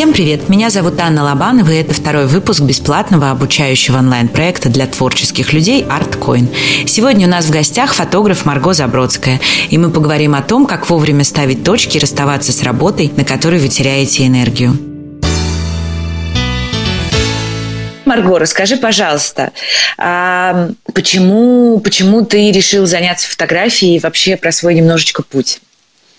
Всем привет! Меня зовут Анна Лобанова, и это второй выпуск бесплатного обучающего онлайн-проекта для творческих людей ArtCoin. Сегодня у нас в гостях фотограф Марго Забродская, и мы поговорим о том, как вовремя ставить точки и расставаться с работой, на которой вы теряете энергию. Марго, расскажи, пожалуйста, а почему, почему ты решил заняться фотографией и вообще про свой немножечко путь?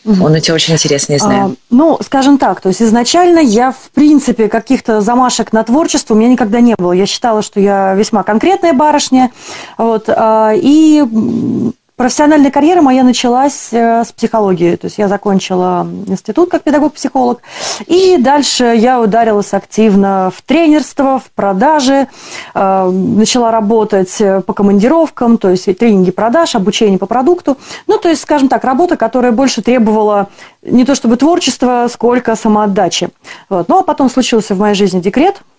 Он у тебя очень интересный, я знаю. А, ну, скажем так, то есть изначально я, в принципе, каких-то замашек на творчество у меня никогда не было. Я считала, что я весьма конкретная барышня. Вот, а, и Профессиональная карьера моя началась э, с психологии. То есть я закончила институт как педагог-психолог. И дальше я ударилась активно в тренерство, в продажи. Э, начала работать по командировкам, то есть тренинги продаж, обучение по продукту. Ну, то есть, скажем так, работа, которая больше требовала не то чтобы творчества, сколько самоотдачи. Вот. Ну, а потом случился в моей жизни декрет –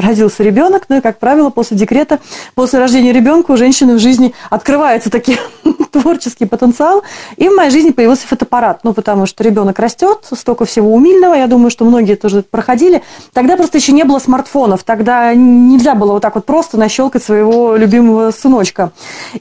родился ребенок, ну и, как правило, после декрета, после рождения ребенка у женщины в жизни открывается такой творческий потенциал. И в моей жизни появился фотоаппарат, ну, потому что ребенок растет, столько всего умильного, я думаю, что многие тоже проходили. Тогда просто еще не было смартфонов, тогда нельзя было вот так вот просто нащелкать своего любимого сыночка.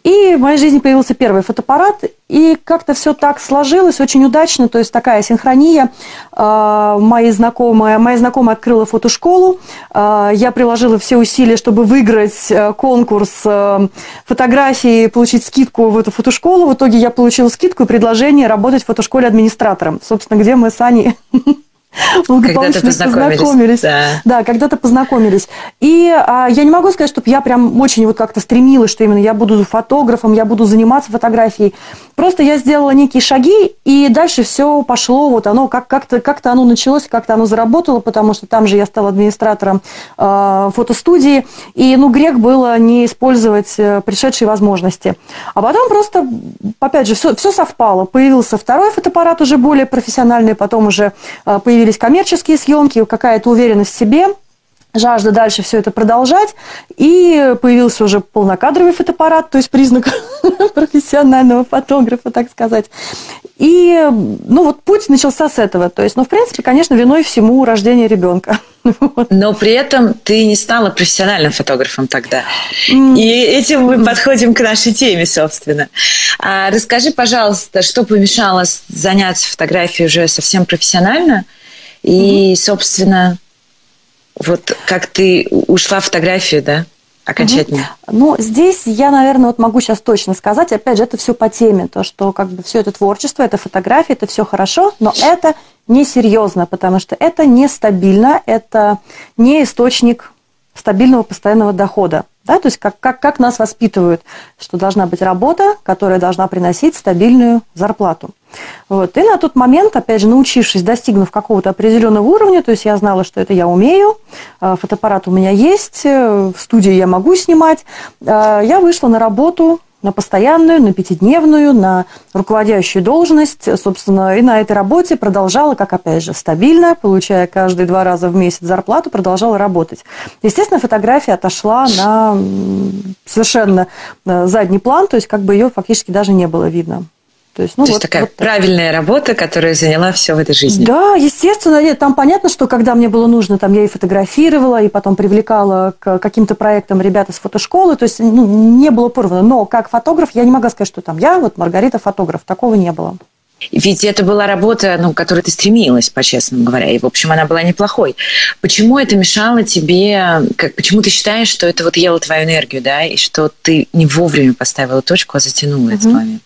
И в моей жизни появился первый фотоаппарат, и как-то все так сложилось очень удачно, то есть такая синхрония. А, мои знакомые, моя знакомая открыла фотошколу, а, приложила все усилия, чтобы выиграть э, конкурс э, фотографии, получить скидку в эту фотошколу. В итоге я получила скидку и предложение работать в фотошколе администратором. Собственно, где мы с Аней Когда-то познакомились. познакомились. Да. да, когда-то познакомились. И а, я не могу сказать, чтобы я прям очень вот как-то стремилась, что именно я буду фотографом, я буду заниматься фотографией. Просто я сделала некие шаги, и дальше все пошло, вот оно как- как-то, как-то оно началось, как-то оно заработало, потому что там же я стала администратором э, фотостудии, и ну грех было не использовать э, пришедшие возможности. А потом просто, опять же, все, все совпало. Появился второй фотоаппарат уже более профессиональный, потом уже э, появились появились коммерческие съемки, какая-то уверенность в себе, жажда дальше все это продолжать, и появился уже полнокадровый фотоаппарат, то есть признак профессионального фотографа, так сказать. И, ну, вот путь начался с этого. То есть, ну, в принципе, конечно, виной всему рождение ребенка. Но при этом ты не стала профессиональным фотографом тогда. И этим мы подходим к нашей теме, собственно. А расскажи, пожалуйста, что помешало заняться фотографией уже совсем профессионально – и, угу. собственно, вот как ты ушла в фотографию, да? окончательно? Угу. Ну, здесь я, наверное, вот могу сейчас точно сказать, опять же, это все по теме, то, что как бы все это творчество, это фотография, это все хорошо, но это несерьезно, потому что это нестабильно, это не источник стабильного постоянного дохода. Да? То есть как, как, как нас воспитывают, что должна быть работа, которая должна приносить стабильную зарплату. Вот. И на тот момент, опять же, научившись, достигнув какого-то определенного уровня, то есть я знала, что это я умею, э, фотоаппарат у меня есть, э, в студии я могу снимать, э, я вышла на работу на постоянную, на пятидневную, на руководящую должность. Собственно, и на этой работе продолжала, как опять же, стабильно, получая каждые два раза в месяц зарплату, продолжала работать. Естественно, фотография отошла на совершенно задний план, то есть как бы ее фактически даже не было видно. То есть, ну, То вот, есть такая вот правильная работа, которая заняла все в этой жизни. Да, естественно. Нет, там понятно, что когда мне было нужно, там я и фотографировала, и потом привлекала к каким-то проектам ребята с фотошколы. То есть ну, не было порвано. Но как фотограф я не могла сказать, что там я, вот Маргарита фотограф. Такого не было. Ведь это была работа, ну, к которой ты стремилась, по-честному говоря. И, в общем, она была неплохой. Почему это мешало тебе? Как, почему ты считаешь, что это вот ело твою энергию, да, и что ты не вовремя поставила точку, а затянула угу. этот момент?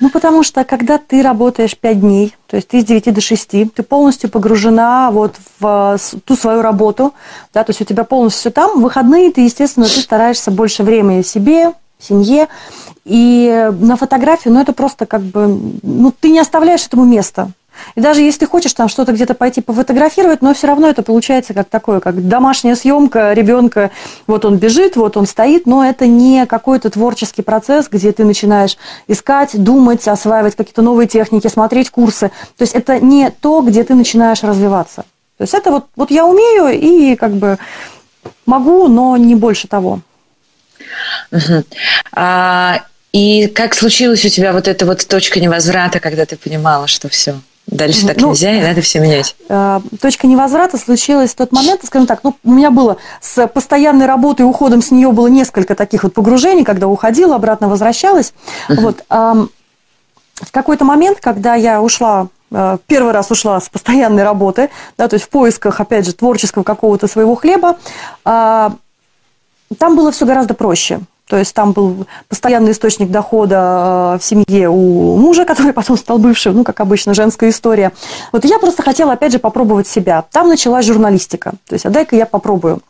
Ну, потому что, когда ты работаешь 5 дней, то есть ты с 9 до 6, ты полностью погружена вот в ту свою работу, да, то есть у тебя полностью все там. В выходные ты, естественно, ты стараешься больше времени себе, семье. И на фотографию, ну, это просто как бы, ну, ты не оставляешь этому места. И даже если ты хочешь там что-то где-то пойти пофотографировать, но все равно это получается как такое, как домашняя съемка ребенка. Вот он бежит, вот он стоит, но это не какой-то творческий процесс, где ты начинаешь искать, думать, осваивать какие-то новые техники, смотреть курсы. То есть это не то, где ты начинаешь развиваться. То есть это вот, вот я умею и как бы могу, но не больше того. Угу. А, и как случилась у тебя вот эта вот точка невозврата, когда ты понимала, что все? Дальше так ну, нельзя, и надо все менять. Э, точка невозврата случилась в тот момент, скажем так, ну, у меня было с постоянной работой уходом с нее было несколько таких вот погружений, когда уходила, обратно возвращалась. Uh-huh. Вот, в какой-то момент, когда я ушла э, первый раз ушла с постоянной работы, да, то есть в поисках, опять же, творческого какого-то своего хлеба, э, там было все гораздо проще. То есть там был постоянный источник дохода э, в семье у мужа, который потом стал бывшим, ну, как обычно, женская история. Вот я просто хотела, опять же, попробовать себя. Там началась журналистика. То есть, а дай-ка я попробую.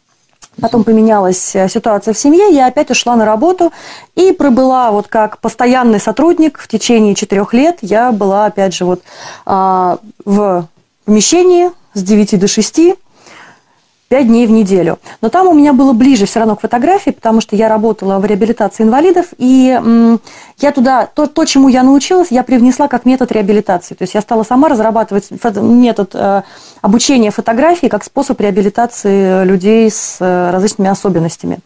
Потом поменялась э, ситуация в семье, я опять ушла на работу и пробыла вот как постоянный сотрудник в течение четырех лет. Я была, опять же, вот а, в помещении с 9 до 6, 5 дней в неделю. Но там у меня было ближе все равно к фотографии, потому что я работала в реабилитации инвалидов, и я туда, то, то, чему я научилась, я привнесла как метод реабилитации. То есть я стала сама разрабатывать метод э, обучения фотографии как способ реабилитации людей с э, различными особенностями.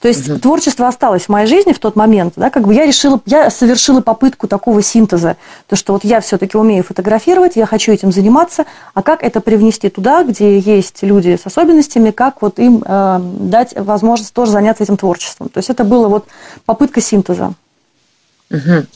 То есть угу. творчество осталось в моей жизни в тот момент, да, как бы я решила, я совершила попытку такого синтеза, то, что вот я все-таки умею фотографировать, я хочу этим заниматься, а как это привнести туда, где есть люди с особенностями, возможностями, как вот им э, дать возможность тоже заняться этим творчеством. То есть это была вот попытка синтеза. Угу.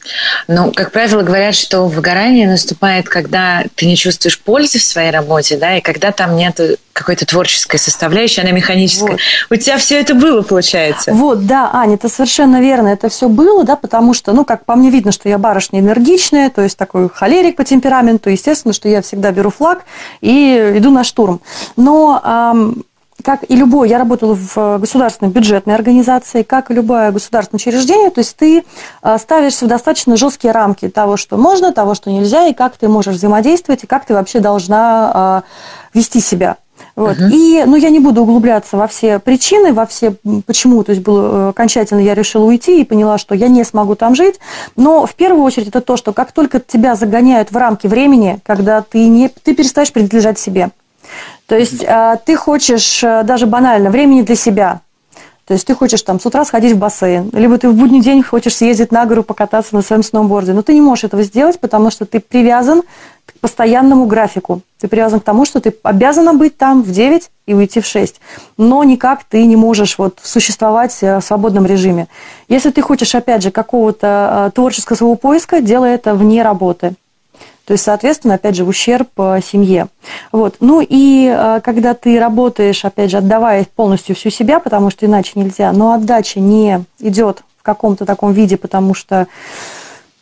Ну, как правило, говорят, что выгорание наступает, когда ты не чувствуешь пользы в своей работе, да, и когда там нет какой-то творческой составляющей, она механическая. Вот. У тебя все это было, получается. Вот, да, Аня, это совершенно верно, это все было, да, потому что, ну, как по мне видно, что я барышня энергичная, то есть такой холерик по темпераменту, естественно, что я всегда беру флаг и иду на штурм. Но эм, как и любой, я работала в государственной бюджетной организации, как и любое государственное учреждение, то есть ты а, ставишься в достаточно жесткие рамки того, что можно, того, что нельзя, и как ты можешь взаимодействовать, и как ты вообще должна а, вести себя. Вот. Uh-huh. И, ну, я не буду углубляться во все причины, во все, почему, то есть было, э, окончательно я решила уйти и поняла, что я не смогу там жить. Но в первую очередь это то, что как только тебя загоняют в рамки времени, когда ты, не, ты перестаешь принадлежать себе. То есть а, ты хочешь э, даже банально времени для себя. То есть ты хочешь там с утра сходить в бассейн, либо ты в будний день хочешь съездить на гору, покататься на своем сноуборде. Но ты не можешь этого сделать, потому что ты привязан к постоянному графику. Ты привязан к тому, что ты обязана быть там в 9 и уйти в 6. Но никак ты не можешь вот существовать э, в свободном режиме. Если ты хочешь, опять же, какого-то э, творческого своего поиска, делай это вне работы. То есть, соответственно, опять же, в ущерб э, семье. Вот. Ну и э, когда ты работаешь, опять же, отдавая полностью всю себя, потому что иначе нельзя, но отдача не идет в каком-то таком виде, потому что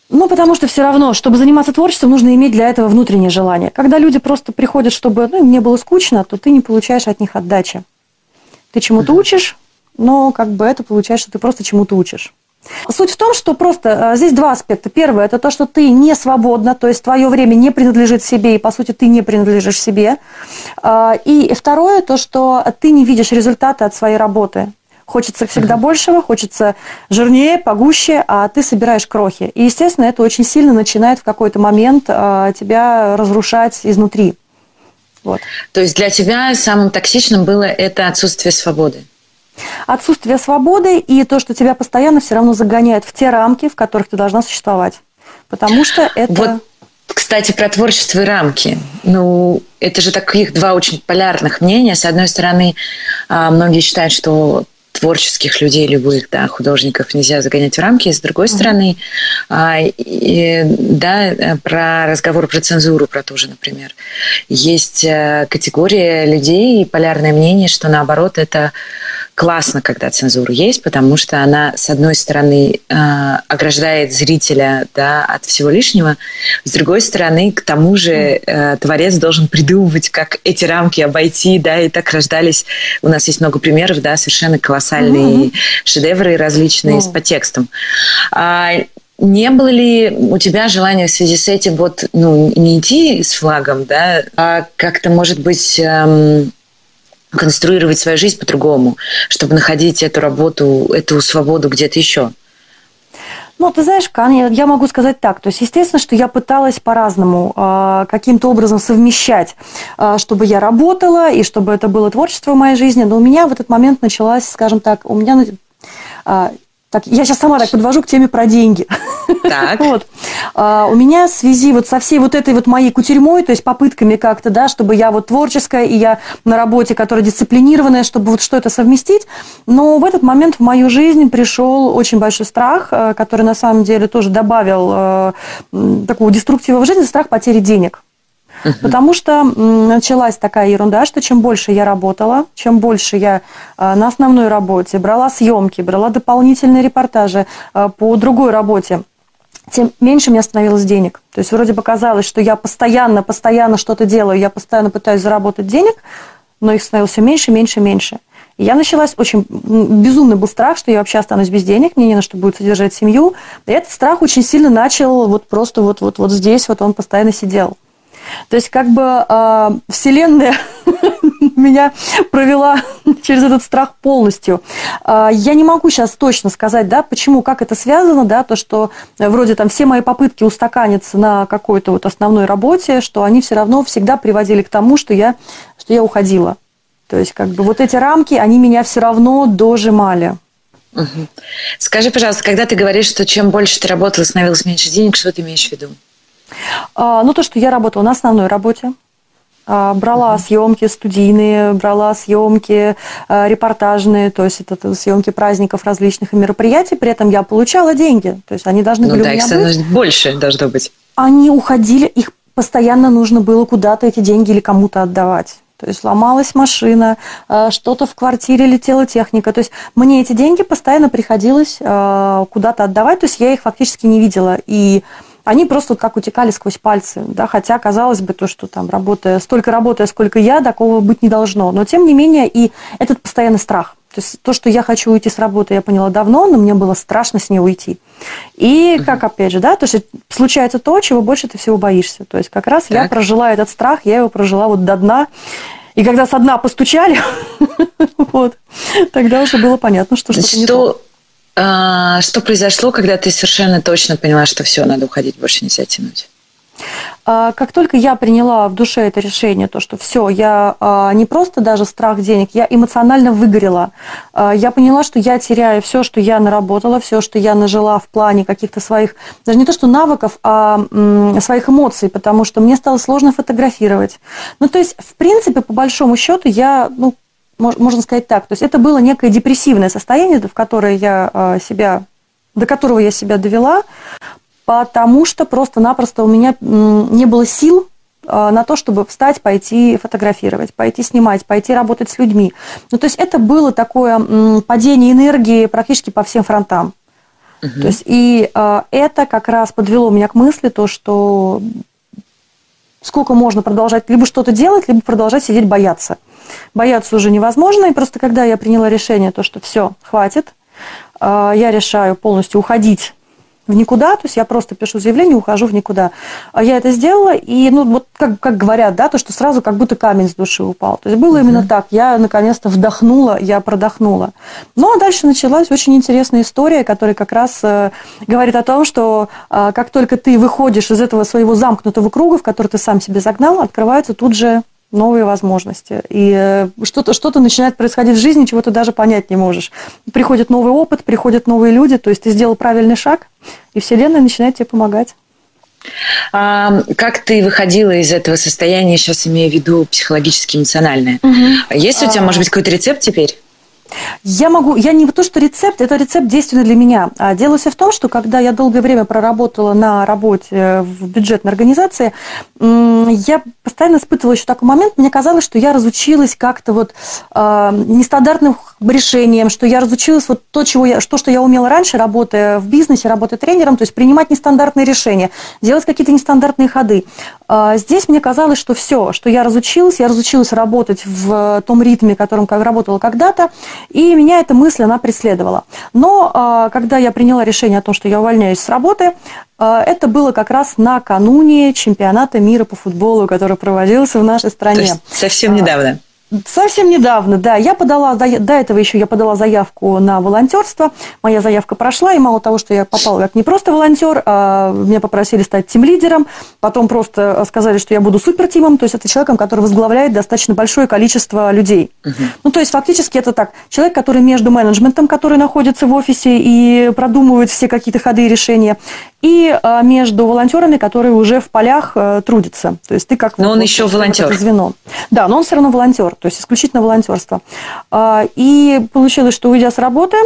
ну, потому что все равно, чтобы заниматься творчеством, нужно иметь для этого внутреннее желание. Когда люди просто приходят, чтобы ну, им не было скучно, то ты не получаешь от них отдачи. Ты чему-то учишь, но как бы это получается, что ты просто чему-то учишь. Суть в том, что просто э, здесь два аспекта. Первое – это то, что ты не свободна, то есть твое время не принадлежит себе, и, по сути, ты не принадлежишь себе. А, и второе – то, что ты не видишь результаты от своей работы. Хочется всегда большего, хочется жирнее, погуще, а ты собираешь крохи. И, естественно, это очень сильно начинает в какой-то момент а, тебя разрушать изнутри. Вот. То есть для тебя самым токсичным было это отсутствие свободы? Отсутствие свободы и то, что тебя постоянно все равно загоняет в те рамки, в которых ты должна существовать. Потому что это... Вот, кстати, про творчество и рамки. Ну, это же таких два очень полярных мнения. С одной стороны, а, многие считают, что творческих людей, любых да, художников нельзя загонять в рамки. С другой стороны, mm-hmm. и, да, про разговор про цензуру, про то же, например. Есть э, категория людей и полярное мнение, что наоборот это классно, когда цензура есть, потому что она, с одной стороны, э, ограждает зрителя да, от всего лишнего, с другой стороны, к тому же э, творец должен придумывать, как эти рамки обойти, да, и так рождались. У нас есть много примеров, да, совершенно колоссальные mm-hmm. шедевры различные mm-hmm. с подтекстом. А, не было ли у тебя желания в связи с этим вот, ну, не идти с флагом, да, а как-то, может быть, эм, конструировать свою жизнь по-другому, чтобы находить эту работу, эту свободу где-то еще? Ну, ты знаешь, Кан, я могу сказать так. То есть, естественно, что я пыталась по-разному э, каким-то образом совмещать, э, чтобы я работала и чтобы это было творчество в моей жизни. Но у меня в этот момент началась, скажем так, у меня... Так, я сейчас сама так подвожу к теме про деньги. Так. вот. А, у меня в связи вот со всей вот этой вот моей кутерьмой, то есть попытками как-то, да, чтобы я вот творческая, и я на работе, которая дисциплинированная, чтобы вот что-то совместить, но в этот момент в мою жизнь пришел очень большой страх, э, который на самом деле тоже добавил э, такого деструктива в жизни, страх потери денег. Потому что началась такая ерунда, что чем больше я работала, чем больше я э, на основной работе брала съемки, брала дополнительные репортажи э, по другой работе, тем меньше мне становилось денег. То есть вроде бы казалось, что я постоянно, постоянно что-то делаю, я постоянно пытаюсь заработать денег, но их становилось все меньше, меньше, меньше. И я началась очень... Безумный был страх, что я вообще останусь без денег, мне не на что будет содержать семью. И этот страх очень сильно начал вот просто вот, вот, вот здесь, вот он постоянно сидел. То есть как бы э, Вселенная меня провела через этот страх полностью. Э, я не могу сейчас точно сказать, да, почему, как это связано, да, то, что вроде там все мои попытки устаканиться на какой-то вот основной работе, что они все равно всегда приводили к тому, что я, что я уходила. То есть как бы вот эти рамки, они меня все равно дожимали. Скажи, пожалуйста, когда ты говоришь, что чем больше ты работала, становилось меньше денег, что ты имеешь в виду? А, ну, то, что я работала на основной работе, а, брала uh-huh. съемки студийные, брала съемки а, репортажные, то есть это съемки праздников различных мероприятий, при этом я получала деньги, то есть они должны ну, были да, у меня их быть. больше должно быть. Они уходили, их постоянно нужно было куда-то эти деньги или кому-то отдавать. То есть ломалась машина, что-то в квартире летела техника. То есть мне эти деньги постоянно приходилось куда-то отдавать, то есть я их фактически не видела. И они просто вот как утекали сквозь пальцы, да, хотя казалось бы то, что там работая, столько работая, сколько я, такого быть не должно. Но тем не менее и этот постоянный страх. То есть то, что я хочу уйти с работы, я поняла давно, но мне было страшно с ней уйти. И как, опять же, да, то есть случается то, чего больше ты всего боишься. То есть как раз так. я прожила этот страх, я его прожила вот до дна. И когда со дна постучали, вот, тогда уже было понятно, что что-то не то. А, что произошло, когда ты совершенно точно поняла, что все, надо уходить, больше нельзя тянуть? А, как только я приняла в душе это решение, то, что все, я а, не просто даже страх денег, я эмоционально выгорела. Я поняла, что я теряю все, что я наработала, все, что я нажила в плане каких-то своих, даже не то что навыков, а своих эмоций, потому что мне стало сложно фотографировать. Ну, то есть, в принципе, по большому счету, я, ну, можно сказать так. То есть это было некое депрессивное состояние, в которое я а, себя, до которого я себя довела, потому что просто-напросто у меня не было сил а, на то, чтобы встать, пойти фотографировать, пойти снимать, пойти работать с людьми. Ну, то есть это было такое падение энергии практически по всем фронтам. Угу. То есть и э, это как раз подвело меня к мысли, то, что сколько можно продолжать либо что-то делать, либо продолжать сидеть бояться бояться уже невозможно. И просто когда я приняла решение, то, что все, хватит, а, я решаю полностью уходить в никуда, то есть я просто пишу заявление, ухожу в никуда. А я это сделала, и, ну, вот как, как говорят, да, то, что сразу как будто камень с души упал. То есть было угу. именно так. Я наконец-то вдохнула, я продохнула. Ну, а дальше началась очень интересная история, которая как раз э, говорит о том, что э, как только ты выходишь из этого своего замкнутого круга, в который ты сам себе загнал, открываются тут же новые возможности. И э, что-то что начинает происходить в жизни, чего ты даже понять не можешь. Приходит новый опыт, приходят новые люди, то есть ты сделал правильный шаг, и Вселенная начинает тебе помогать. А, как ты выходила из этого состояния, сейчас имею в виду психологически эмоциональное? Угу. Есть у тебя, может быть, какой-то рецепт теперь? Я могу, я не то, что рецепт, это рецепт действенный для меня. А дело все в том, что когда я долгое время проработала на работе в бюджетной организации, я постоянно испытывала еще такой момент, мне казалось, что я разучилась как-то вот э, нестандартным решением, что я разучилась вот то, чего я, то, что я умела раньше, работая в бизнесе, работая тренером, то есть принимать нестандартные решения, делать какие-то нестандартные ходы. А здесь мне казалось, что все, что я разучилась, я разучилась работать в том ритме, которым как работала когда-то, и меня эта мысль, она преследовала. Но а, когда я приняла решение о том, что я увольняюсь с работы, а, это было как раз накануне чемпионата мира по футболу, который проводился в нашей стране. То есть совсем недавно. Совсем недавно, да. Я подала, до, этого еще я подала заявку на волонтерство. Моя заявка прошла, и мало того, что я попала как не просто волонтер, а меня попросили стать тим-лидером, потом просто сказали, что я буду супертимом, то есть это человеком, который возглавляет достаточно большое количество людей. Угу. Ну, то есть фактически это так, человек, который между менеджментом, который находится в офисе и продумывает все какие-то ходы и решения, и а, между волонтерами, которые уже в полях а, трудятся. То есть ты как... Но вот, он вот, еще волонтер. Звено. Да, но он все равно волонтер, то есть исключительно волонтерство. А, и получилось, что уйдя с работы,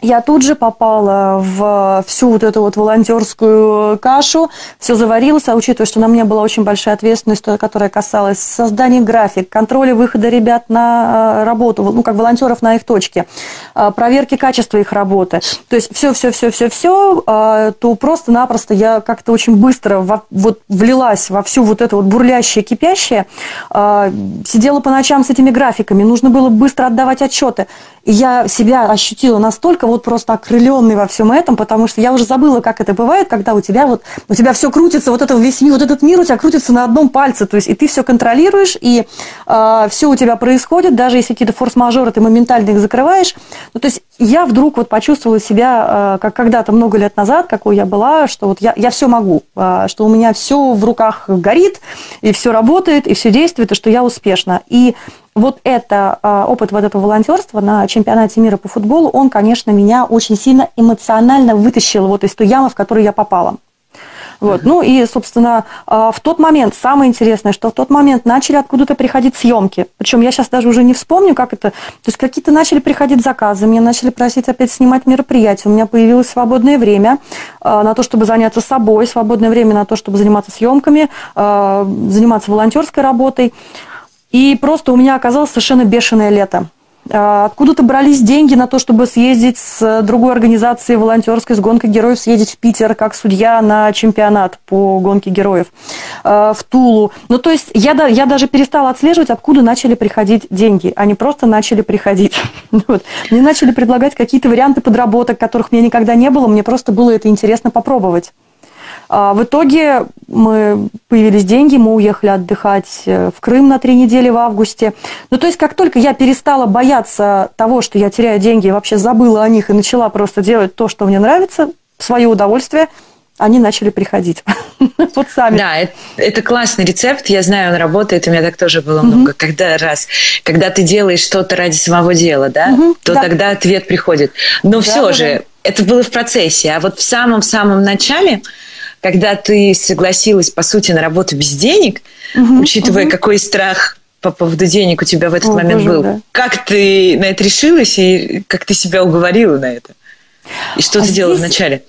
я тут же попала в всю вот эту вот волонтерскую кашу, все заварилось, а учитывая, что на мне была очень большая ответственность, которая касалась создания график, контроля выхода ребят на э, работу, ну, как волонтеров на их точке, э, проверки качества их работы, то есть все-все-все-все-все, э, то просто-напросто я как-то очень быстро во, вот влилась во всю вот это вот бурлящее, кипящее, сидела по ночам с этими графиками, нужно было быстро отдавать отчеты, и я себя ощутила настолько вот просто окрыленной во всем этом, потому что я уже забыла, как это бывает, когда у тебя вот у тебя все крутится, вот это весь мир, вот этот мир у тебя крутится на одном пальце, то есть и ты все контролируешь, и э, все у тебя происходит, даже если какие-то форс-мажоры, ты моментально их закрываешь. Ну, то есть я вдруг вот почувствовала себя, э, как когда-то много лет назад, какой я была, что вот я, я все могу, э, что у меня все в руках горит, и все работает, и все действует, и что я успешна. И вот это а, опыт вот этого волонтерства на чемпионате мира по футболу, он, конечно, меня очень сильно эмоционально вытащил вот из той ямы, в которую я попала. Вот. Ну и, собственно, а, в тот момент, самое интересное, что в тот момент начали откуда-то приходить съемки. Причем я сейчас даже уже не вспомню, как это. То есть какие-то начали приходить заказы, меня начали просить опять снимать мероприятия. У меня появилось свободное время а, на то, чтобы заняться собой, свободное время на то, чтобы заниматься съемками, заниматься волонтерской работой. И просто у меня оказалось совершенно бешеное лето. А, откуда-то брались деньги на то, чтобы съездить с другой организацией волонтерской, с гонкой героев, съездить в Питер как судья на чемпионат по гонке героев, а, в Тулу. Ну, то есть я, я даже перестала отслеживать, откуда начали приходить деньги. Они просто начали приходить. Вот. Мне начали предлагать какие-то варианты подработок, которых мне никогда не было. Мне просто было это интересно попробовать. А, в итоге мы появились деньги, мы уехали отдыхать э, в Крым на три недели в августе. Ну, то есть, как только я перестала бояться того, что я теряю деньги, вообще забыла о них и начала просто делать то, что мне нравится, свое удовольствие, они начали приходить. вот сами. Да, это, это классный рецепт. Я знаю, он работает. У меня так тоже было много. Когда раз, когда ты делаешь что-то ради самого дела, да, то тогда ответ приходит. Но все же, это было в процессе. А вот в самом-самом начале когда ты согласилась, по сути, на работу без денег, угу, учитывая, угу. какой страх по поводу денег у тебя в этот О, момент боже, был. Да. Как ты на это решилась и как ты себя уговорила на это? И что а ты здесь... делала вначале?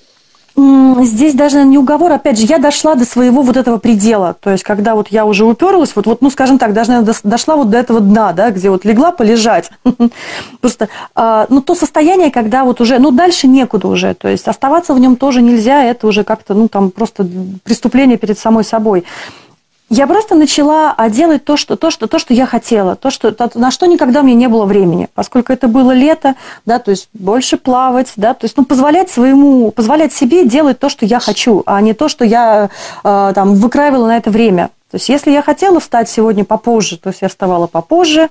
Здесь даже не уговор, опять же, я дошла до своего вот этого предела, то есть когда вот я уже уперлась, вот, вот ну, скажем так, даже дошла вот до этого дна, да, где вот легла полежать. Просто, а, ну, то состояние, когда вот уже, ну, дальше некуда уже, то есть оставаться в нем тоже нельзя, это уже как-то, ну, там просто преступление перед самой собой. Я просто начала а, делать то, что, то, что, то, что я хотела, то, что, то, на что никогда у меня не было времени, поскольку это было лето, да, то есть больше плавать, да, то есть, ну, позволять своему, позволять себе делать то, что я хочу, а не то, что я э, там выкраивала на это время. То есть, если я хотела встать сегодня попозже, то есть я вставала попозже,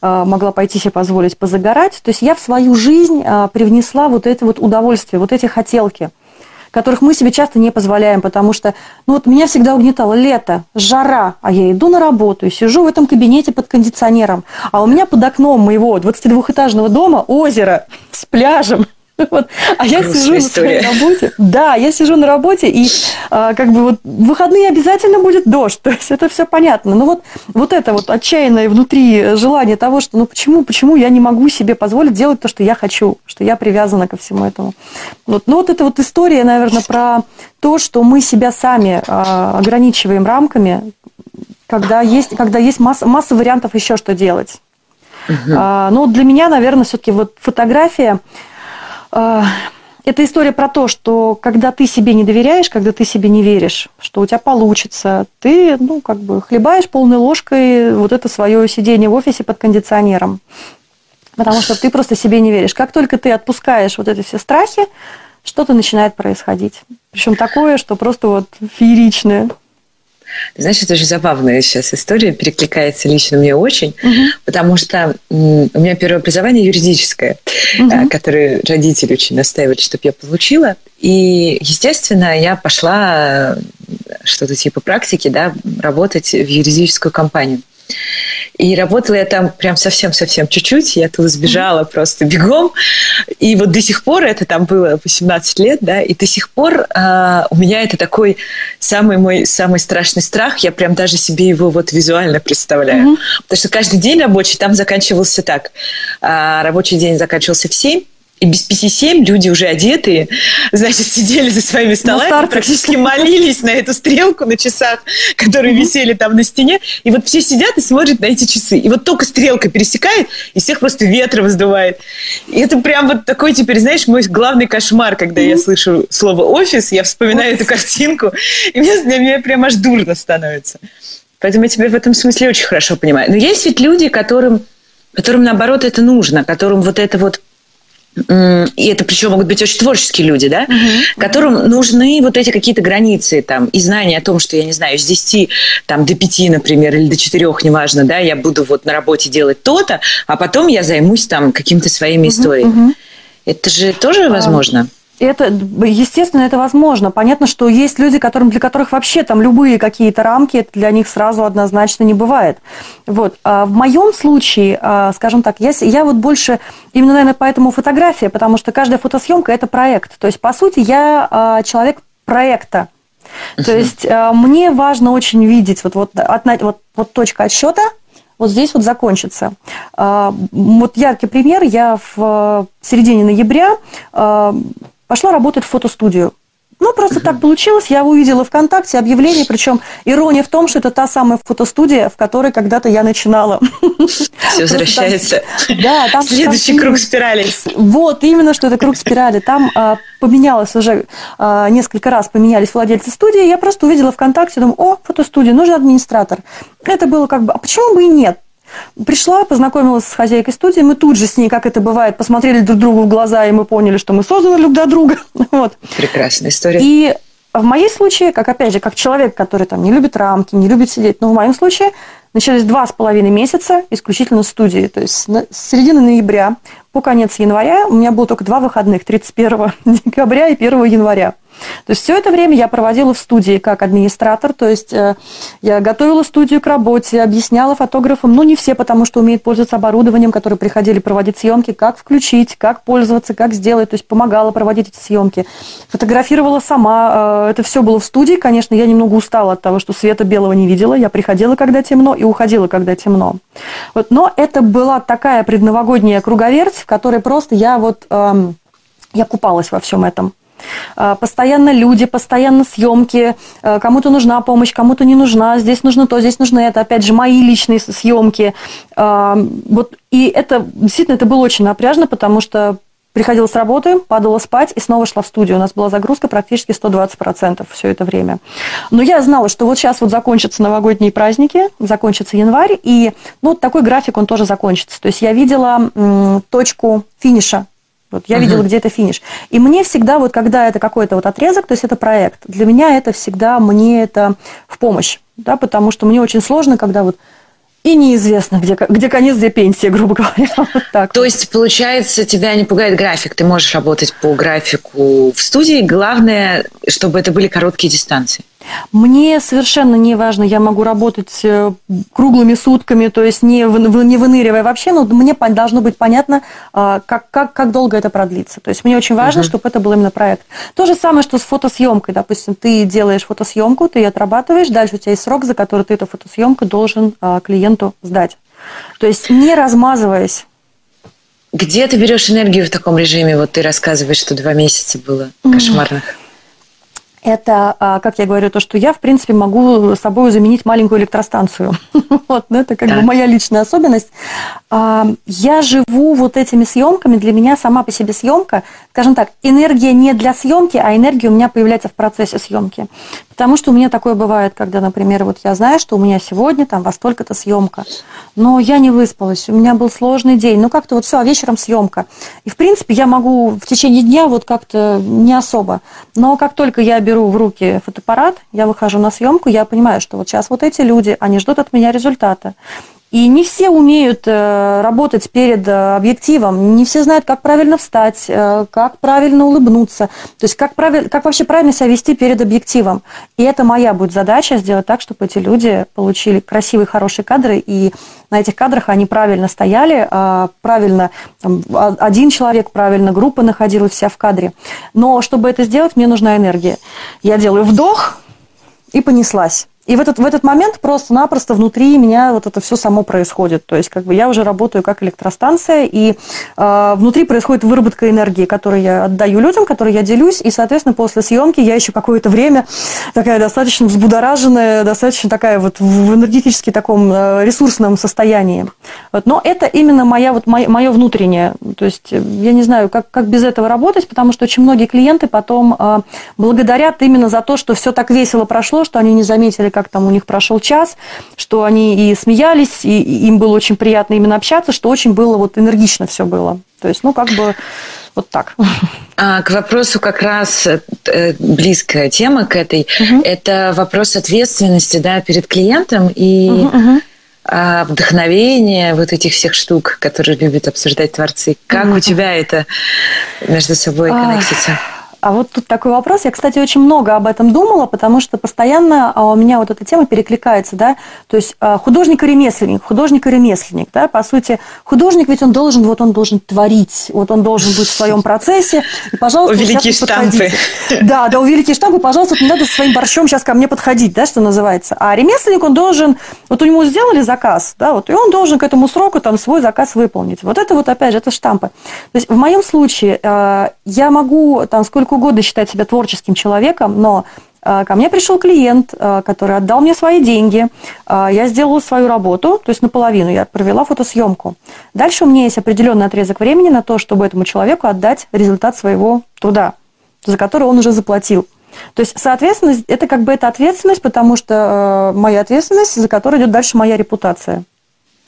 э, могла пойти себе позволить позагорать. То есть я в свою жизнь привнесла вот это вот удовольствие, вот эти хотелки – которых мы себе часто не позволяем, потому что, ну вот меня всегда угнетало лето, жара, а я иду на работу и сижу в этом кабинете под кондиционером, а у меня под окном моего 22-этажного дома озеро с пляжем. Вот. А я сижу на своей работе. Да, я сижу на работе, и а, как бы вот в выходные обязательно будет дождь. То есть это все понятно. Но вот, вот это вот отчаянное внутри желание того, что ну почему, почему я не могу себе позволить делать то, что я хочу, что я привязана ко всему этому. Вот. Ну вот эта вот история, наверное, про то, что мы себя сами а, ограничиваем рамками, когда есть, когда есть масса, масса вариантов еще что делать. Угу. А, ну, для меня, наверное, все-таки вот фотография это история про то, что когда ты себе не доверяешь, когда ты себе не веришь, что у тебя получится, ты, ну, как бы хлебаешь полной ложкой вот это свое сидение в офисе под кондиционером. Потому что ты просто себе не веришь. Как только ты отпускаешь вот эти все страхи, что-то начинает происходить. Причем такое, что просто вот фееричное. Ты знаешь, это очень забавная сейчас история, перекликается лично мне очень, угу. потому что у меня первое образование юридическое, угу. которое родители очень настаивали, чтобы я получила. И, естественно, я пошла что-то типа практики, да, работать в юридическую компанию. И работала я там прям совсем-совсем чуть-чуть. Я туда сбежала mm-hmm. просто бегом. И вот до сих пор, это там было 18 лет, да, и до сих пор э, у меня это такой самый мой самый страшный страх. Я прям даже себе его вот визуально представляю. Mm-hmm. Потому что каждый день рабочий там заканчивался так. Э, рабочий день заканчивался в 7, и без пяти семь люди уже одетые, значит, сидели за своими столами, практически молились на эту стрелку на часах, которые висели там на стене. И вот все сидят и смотрят на эти часы. И вот только стрелка пересекает, и всех просто ветром воздувает. И это прям вот такой теперь, знаешь, мой главный кошмар, когда я слышу слово «офис», я вспоминаю эту картинку, и мне, для меня прям аж дурно становится. Поэтому я тебя в этом смысле очень хорошо понимаю. Но есть ведь люди, которым, которым наоборот это нужно, которым вот это вот и это причем могут быть очень творческие люди, да, uh-huh. которым нужны вот эти какие-то границы там и знания о том, что я не знаю, с 10 там, до 5, например, или до 4, неважно, да, я буду вот на работе делать то-то, а потом я займусь там какими-то своими uh-huh, историями. Uh-huh. Это же тоже возможно. Это, естественно, это возможно. Понятно, что есть люди, которым, для которых вообще там любые какие-то рамки, это для них сразу однозначно не бывает. Вот. А в моем случае, а, скажем так, я, я вот больше, именно, наверное, поэтому фотография, потому что каждая фотосъемка – это проект. То есть, по сути, я а, человек проекта. То есть мне важно очень видеть вот, вот, от, вот, вот точка отсчета, вот здесь вот закончится. Вот яркий пример. Я в середине ноября пошла работать в фотостудию. Ну, просто так получилось. Я увидела ВКонтакте объявление, причем ирония в том, что это та самая фотостудия, в которой когда-то я начинала. Все возвращается. Да, там следующий круг спирали. Вот, именно, что это круг спирали. Там а, поменялось уже а, несколько раз, поменялись владельцы студии. Я просто увидела ВКонтакте, думаю, о, фотостудия, нужен администратор. Это было как бы, а почему бы и нет? Пришла, познакомилась с хозяйкой студии, мы тут же с ней, как это бывает, посмотрели друг другу в глаза, и мы поняли, что мы созданы друг для друга. Вот. Прекрасная история. И в моей случае, как опять же, как человек, который там не любит рамки, не любит сидеть, но в моем случае начались два с половиной месяца исключительно с То есть с середины ноября по конец января у меня было только два выходных, 31 декабря и 1 января. То есть все это время я проводила в студии как администратор, то есть э, я готовила студию к работе, объясняла фотографам, ну не все, потому что умеют пользоваться оборудованием, которые приходили проводить съемки, как включить, как пользоваться, как сделать, то есть помогала проводить эти съемки. Фотографировала сама, э, это все было в студии, конечно, я немного устала от того, что света белого не видела, я приходила, когда темно, и уходила, когда темно. Вот, но это была такая предновогодняя круговерть, в которой просто я вот, эм, я купалась во всем этом. Э, постоянно люди, постоянно съемки, э, кому-то нужна помощь, кому-то не нужна, здесь нужно то, здесь нужно это, опять же, мои личные съемки. Э, вот, и это, действительно, это было очень напряжно, потому что приходила с работы, падала спать и снова шла в студию. У нас была загрузка практически 120% все это время. Но я знала, что вот сейчас вот закончатся новогодние праздники, закончится январь, и ну, такой график, он тоже закончится. То есть я видела м, точку финиша вот я uh-huh. видела, где это финиш. И мне всегда, вот когда это какой-то вот отрезок, то есть это проект, для меня это всегда, мне это в помощь, да, потому что мне очень сложно, когда вот и неизвестно, где, где конец, где пенсия, грубо говоря. Вот так. То есть, получается, тебя не пугает график, ты можешь работать по графику в студии, главное, чтобы это были короткие дистанции. Мне совершенно не важно, я могу работать э, круглыми сутками, то есть не, не выныривая вообще, но мне должно быть понятно, а, как, как, как долго это продлится. То есть мне очень важно, угу. чтобы это был именно проект. То же самое, что с фотосъемкой. Допустим, ты делаешь фотосъемку, ты ее отрабатываешь, дальше у тебя есть срок, за который ты эту фотосъемку должен а, клиенту сдать. То есть не размазываясь. Где ты берешь энергию в таком режиме? Вот ты рассказываешь, что два месяца было кошмарных это, а, как я говорю, то, что я, в принципе, могу с собой заменить маленькую электростанцию. вот, ну, это как да. бы моя личная особенность. А, я живу вот этими съемками. Для меня сама по себе съемка, скажем так, энергия не для съемки, а энергия у меня появляется в процессе съемки. Потому что у меня такое бывает, когда, например, вот я знаю, что у меня сегодня там во столько-то съемка, но я не выспалась, у меня был сложный день, ну как-то вот все, а вечером съемка. И, в принципе, я могу в течение дня вот как-то не особо. Но как только я беру в руки фотоаппарат, я выхожу на съемку, я понимаю, что вот сейчас вот эти люди, они ждут от меня результата. И не все умеют э, работать перед э, объективом, не все знают, как правильно встать, э, как правильно улыбнуться, то есть как, правиль, как вообще правильно себя вести перед объективом. И это моя будет задача сделать так, чтобы эти люди получили красивые, хорошие кадры, и на этих кадрах они правильно стояли, а, правильно там, один человек, правильно группа находилась вся в кадре. Но чтобы это сделать, мне нужна энергия. Я делаю вдох и понеслась. И в этот, в этот момент просто-напросто внутри меня вот это все само происходит. То есть как бы я уже работаю как электростанция, и э, внутри происходит выработка энергии, которую я отдаю людям, которой я делюсь, и, соответственно, после съемки я еще какое-то время такая достаточно взбудораженная, достаточно такая вот в энергетически таком э, ресурсном состоянии. Вот. Но это именно моя, вот, мое, мое внутреннее. То есть э, я не знаю, как, как без этого работать, потому что очень многие клиенты потом э, благодарят именно за то, что все так весело прошло, что они не заметили, как там у них прошел час, что они и смеялись, и им было очень приятно именно общаться, что очень было вот энергично все было. То есть, ну, как бы вот так. А, к вопросу как раз э, близкая тема к этой. Угу. Это вопрос ответственности да, перед клиентом и угу, угу. вдохновение вот этих всех штук, которые любят обсуждать творцы. Как угу. у тебя это между собой коннектится? А вот тут такой вопрос. Я, кстати, очень много об этом думала, потому что постоянно а, у меня вот эта тема перекликается, да. То есть а, художник и ремесленник, художник и ремесленник, да. По сути, художник ведь он должен, вот он должен творить, вот он должен быть в своем процессе. И, пожалуйста, великие штампы. Да, да, у великие штампы, пожалуйста, не надо своим борщом сейчас ко мне подходить, да, что называется. А ремесленник, он должен, вот у него сделали заказ, да, вот, и он должен к этому сроку там свой заказ выполнить. Вот это вот, опять же, это штампы. То есть в моем случае а, я могу там сколько сколько угодно считать себя творческим человеком, но э, ко мне пришел клиент, э, который отдал мне свои деньги, э, я сделала свою работу, то есть наполовину я провела фотосъемку. Дальше у меня есть определенный отрезок времени на то, чтобы этому человеку отдать результат своего труда, за который он уже заплатил. То есть, соответственно, это как бы это ответственность, потому что моя ответственность, за которой идет дальше моя репутация.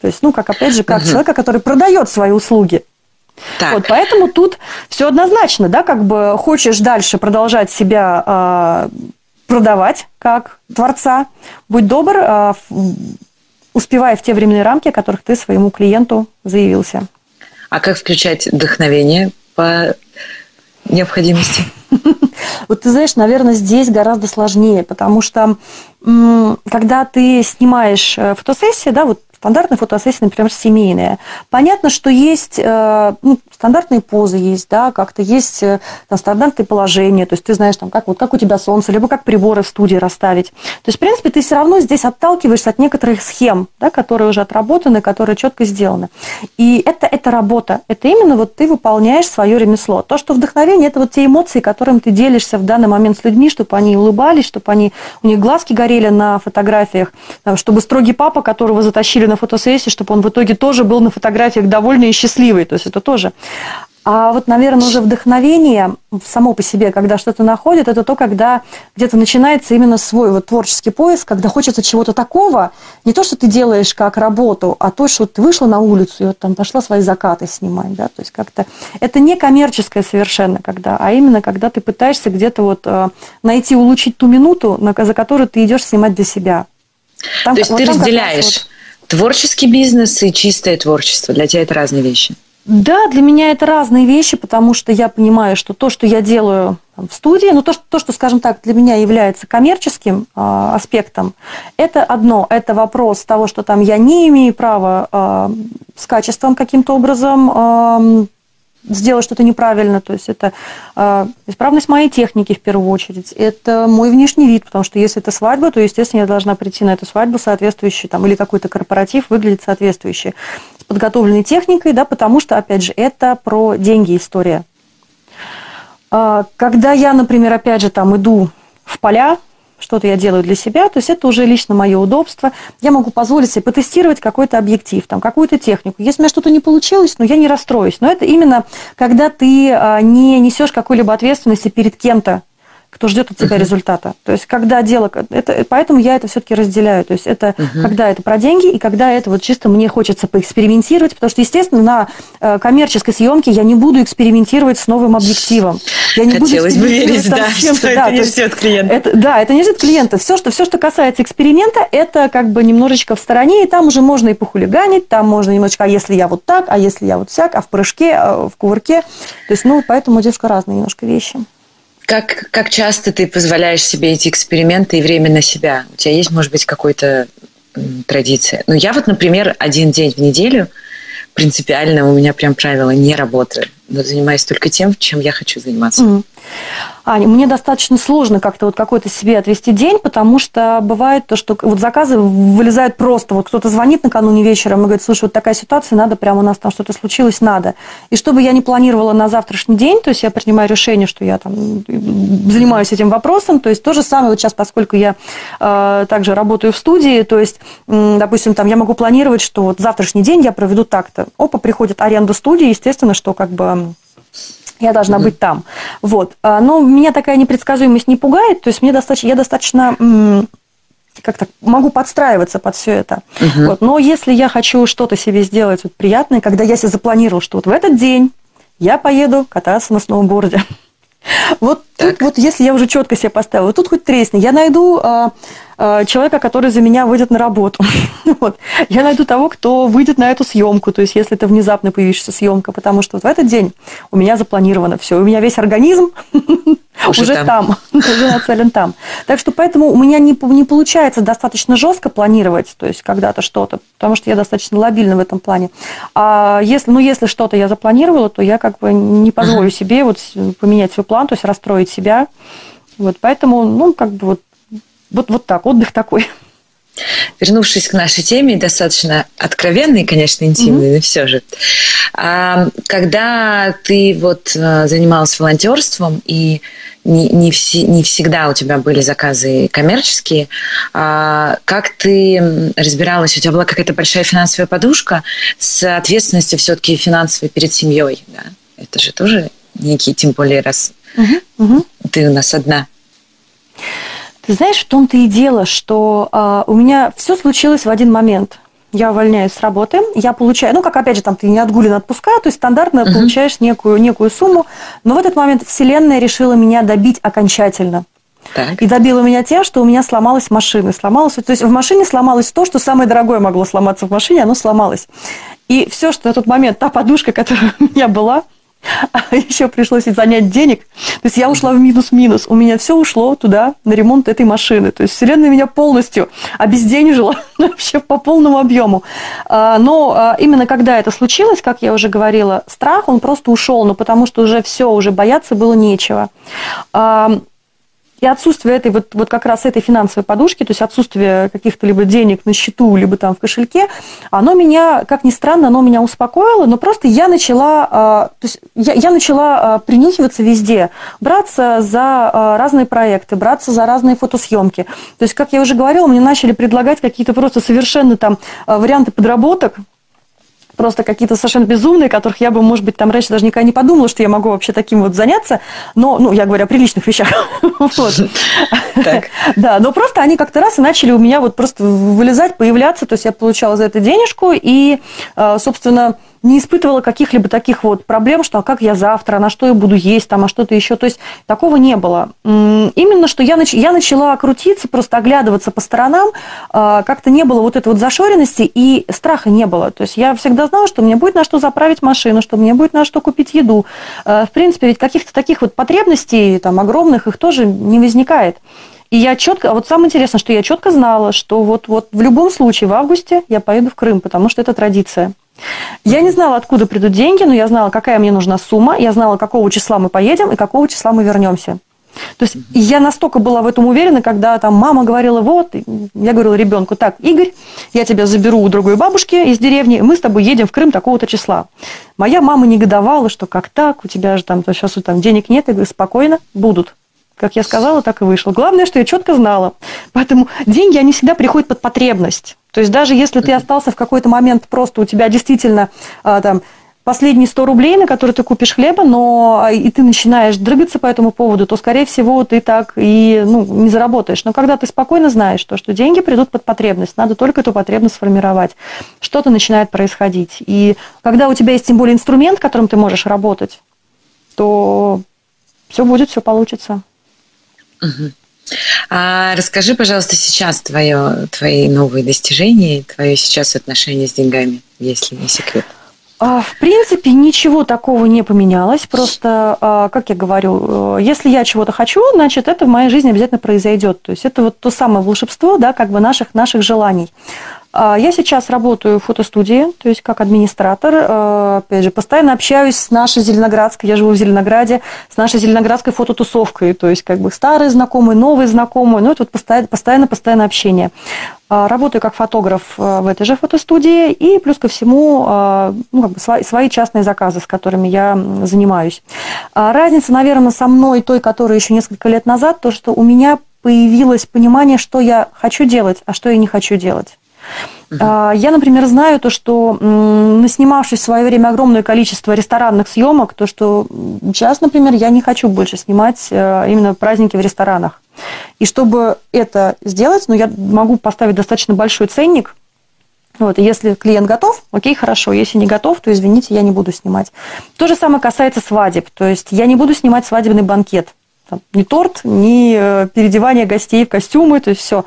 То есть, ну, как опять же, как угу. человека, который продает свои услуги. Так. Вот, поэтому тут все однозначно, да, как бы хочешь дальше продолжать себя э, продавать как творца, будь добр, э, успевая в те временные рамки, о которых ты своему клиенту заявился. А как включать вдохновение по необходимости? Вот ты знаешь, наверное, здесь гораздо сложнее, потому что когда ты снимаешь э, фотосессии, да, вот Стандартная фотосессия, например, семейная. Понятно, что есть э, ну, стандартные позы есть, да, как-то есть э, там, стандартные положения, то есть ты знаешь, там, как, вот, как у тебя солнце, либо как приборы в студии расставить. То есть, в принципе, ты все равно здесь отталкиваешься от некоторых схем, да, которые уже отработаны, которые четко сделаны. И это, это работа, это именно вот ты выполняешь свое ремесло. То, что вдохновение, это вот те эмоции, которым ты делишься в данный момент с людьми, чтобы они улыбались, чтобы они, у них глазки горели на фотографиях, чтобы строгий папа, которого затащили на фотосессии, чтобы он в итоге тоже был на фотографиях довольный и счастливый. То есть это тоже. А вот, наверное, уже вдохновение само по себе, когда что-то находит, это то, когда где-то начинается именно свой вот творческий поиск, когда хочется чего-то такого, не то, что ты делаешь как работу, а то, что ты вышла на улицу и вот там пошла свои закаты снимать, да, то есть как-то это не коммерческое совершенно, когда, а именно когда ты пытаешься где-то вот э, найти, улучшить ту минуту, за которую ты идешь снимать для себя. Там, то есть вот ты разделяешь Творческий бизнес и чистое творчество. Для тебя это разные вещи. Да, для меня это разные вещи, потому что я понимаю, что то, что я делаю в студии, ну то, что, то, что скажем так, для меня является коммерческим э, аспектом, это одно, это вопрос того, что там я не имею права э, с качеством каким-то образом э, сделать что-то неправильно. То есть это э, исправность моей техники в первую очередь. Это мой внешний вид, потому что если это свадьба, то, естественно, я должна прийти на эту свадьбу соответствующий, там, или какой-то корпоратив выглядит соответствующий, с подготовленной техникой, да, потому что, опять же, это про деньги история. Э, когда я, например, опять же, там иду в поля, что-то я делаю для себя, то есть это уже лично мое удобство. Я могу позволить себе потестировать какой-то объектив, там, какую-то технику. Если у меня что-то не получилось, ну, я не расстроюсь. Но это именно когда ты а, не несешь какой-либо ответственности перед кем-то, кто ждет от тебя uh-huh. результата. То есть, когда дело... Это, поэтому я это все-таки разделяю. То есть, это uh-huh. когда это про деньги, и когда это вот чисто мне хочется поэкспериментировать, потому что, естественно, на э, коммерческой съемке я не буду экспериментировать с новым объективом. Я не Хотелось буду бы верить, да, что это да, не ждет клиента. Это, да, это не ждет клиента. Все что, все, что касается эксперимента, это как бы немножечко в стороне, и там уже можно и похулиганить, там можно немножечко, а если я вот так, а если я вот всяк, а в прыжке, а в кувырке. То есть, ну, поэтому девушка разные немножко вещи. Как, как часто ты позволяешь себе эти эксперименты и время на себя? У тебя есть, может быть, какой-то традиция? Ну, я вот, например, один день в неделю принципиально у меня прям правило не работаю, занимаюсь только тем, чем я хочу заниматься. Mm. Аня, мне достаточно сложно как-то вот какой-то себе отвести день, потому что бывает то, что вот заказы вылезают просто. Вот кто-то звонит накануне вечером и говорит, слушай, вот такая ситуация, надо прямо у нас там что-то случилось, надо. И чтобы я не планировала на завтрашний день, то есть я принимаю решение, что я там занимаюсь этим вопросом, то есть то же самое вот сейчас, поскольку я э, также работаю в студии, то есть, э, допустим, там я могу планировать, что вот завтрашний день я проведу так-то. Опа, приходит аренда студии, естественно, что как бы я должна быть там. Вот. А, но меня такая непредсказуемость не пугает, то есть мне достаточно, я достаточно как-то могу подстраиваться под все это. Uh-huh. Вот. Но если я хочу что-то себе сделать вот приятное, когда я себе запланировал, что вот в этот день я поеду кататься на сноуборде. Вот так. тут вот если я уже четко себе поставила, тут хоть тресни, я найду а, а, человека, который за меня выйдет на работу. вот. Я найду того, кто выйдет на эту съемку, то есть если это внезапно появится съемка, потому что вот в этот день у меня запланировано все, у меня весь организм уже, уже там, уже нацелен там. Так что поэтому у меня не, не получается достаточно жестко планировать, то есть когда-то что-то, потому что я достаточно лобильна в этом плане. А если, ну, если что-то я запланировала, то я как бы не позволю uh-huh. себе вот поменять свой план, то есть расстроить себя. Вот поэтому, ну, как бы вот, вот, вот так, отдых такой. Вернувшись к нашей теме, достаточно откровенной, конечно, интимной, mm-hmm. но все же. А, когда ты вот а, занималась волонтерством и не, не, все, не всегда у тебя были заказы коммерческие. А как ты разбиралась? У тебя была какая-то большая финансовая подушка с ответственностью все-таки финансовой перед семьей. Да? Это же тоже некий, тем более раз угу, угу. ты у нас одна. Ты знаешь, в том-то и дело, что э, у меня все случилось в один момент я увольняюсь с работы, я получаю, ну, как опять же, там ты не отгулен отпуска, то есть стандартно uh-huh. получаешь некую, некую сумму, но в этот момент Вселенная решила меня добить окончательно. Так. И добила меня тем, что у меня сломалась машина. Сломалась, то есть в машине сломалось то, что самое дорогое могло сломаться в машине, оно сломалось. И все, что на тот момент, та подушка, которая у меня была, а еще пришлось занять денег. То есть я ушла в минус-минус. У меня все ушло туда, на ремонт этой машины. То есть Вселенная меня полностью обезденежила вообще по полному объему. А, но а, именно когда это случилось, как я уже говорила, страх, он просто ушел, ну потому что уже все, уже бояться было нечего. И отсутствие этой вот, вот как раз этой финансовой подушки, то есть отсутствие каких-то либо денег на счету, либо там в кошельке, оно меня, как ни странно, оно меня успокоило, но просто я начала, а, то есть я, я начала а, принюхиваться везде, браться за а, разные проекты, браться за разные фотосъемки. То есть, как я уже говорила, мне начали предлагать какие-то просто совершенно там варианты подработок, просто какие-то совершенно безумные, которых я бы, может быть, там раньше даже никогда не подумала, что я могу вообще таким вот заняться. Но, ну, я говорю о приличных вещах. Да, но просто они как-то раз и начали у меня вот просто вылезать, появляться. То есть я получала за это денежку и, э, собственно, не испытывала каких-либо таких вот проблем, что а как я завтра, на что я буду есть, там, а что-то еще. То есть такого не было. Именно, что я, нач... я начала крутиться, просто оглядываться по сторонам, а, как-то не было вот этой вот зашоренности и страха не было. То есть я всегда знала, что мне будет на что заправить машину, что мне будет на что купить еду. А, в принципе, ведь каких-то таких вот потребностей, там, огромных, их тоже не возникает. И я четко, а вот самое интересное, что я четко знала, что вот, вот в любом случае в августе я поеду в Крым, потому что это традиция. Я не знала, откуда придут деньги, но я знала, какая мне нужна сумма, я знала, какого числа мы поедем и какого числа мы вернемся. То есть я настолько была в этом уверена, когда там мама говорила, вот, я говорила ребенку, так, Игорь, я тебя заберу у другой бабушки из деревни, мы с тобой едем в Крым такого-то числа. Моя мама негодовала, что как так, у тебя же там сейчас там денег нет, я говорю, спокойно, будут. Как я сказала, так и вышло. Главное, что я четко знала. Поэтому деньги, они всегда приходят под потребность. То есть даже если ты остался в какой-то момент просто у тебя действительно а, там последние 100 рублей, на которые ты купишь хлеба, но и ты начинаешь дрыгаться по этому поводу, то, скорее всего, ты так и ну, не заработаешь. Но когда ты спокойно знаешь, то, что деньги придут под потребность, надо только эту потребность сформировать, что-то начинает происходить. И когда у тебя есть тем более инструмент, которым ты можешь работать, то все будет, все получится. Угу. А расскажи, пожалуйста, сейчас твое, твои новые достижения, твое сейчас отношение с деньгами, если не секрет. А, в принципе, ничего такого не поменялось. Просто, а, как я говорю, э, если я чего-то хочу, значит, это в моей жизни обязательно произойдет. То есть это вот то самое волшебство, да, как бы наших, наших желаний. А, я сейчас работаю в фотостудии, то есть как администратор. А, опять же, постоянно общаюсь с нашей Зеленоградской, я живу в Зеленограде, с нашей Зеленоградской фототусовкой. То есть как бы старые знакомые, новые знакомые. Ну, это вот постоянно, постоянно общение. А, работаю как фотограф в этой же фотостудии и плюс ко всему ну, как бы свои частные заказы, с которыми я занимаюсь. Разница, наверное, со мной, той, которая еще несколько лет назад, то, что у меня появилось понимание, что я хочу делать, а что я не хочу делать. Uh-huh. Я, например, знаю то, что наснимавшись в свое время огромное количество ресторанных съемок, то, что сейчас, например, я не хочу больше снимать э, именно праздники в ресторанах. И чтобы это сделать, ну, я могу поставить достаточно большой ценник, вот, если клиент готов, окей, хорошо. Если не готов, то, извините, я не буду снимать. То же самое касается свадеб. То есть я не буду снимать свадебный банкет. Там, ни торт, ни э, переодевание гостей в костюмы, то есть все.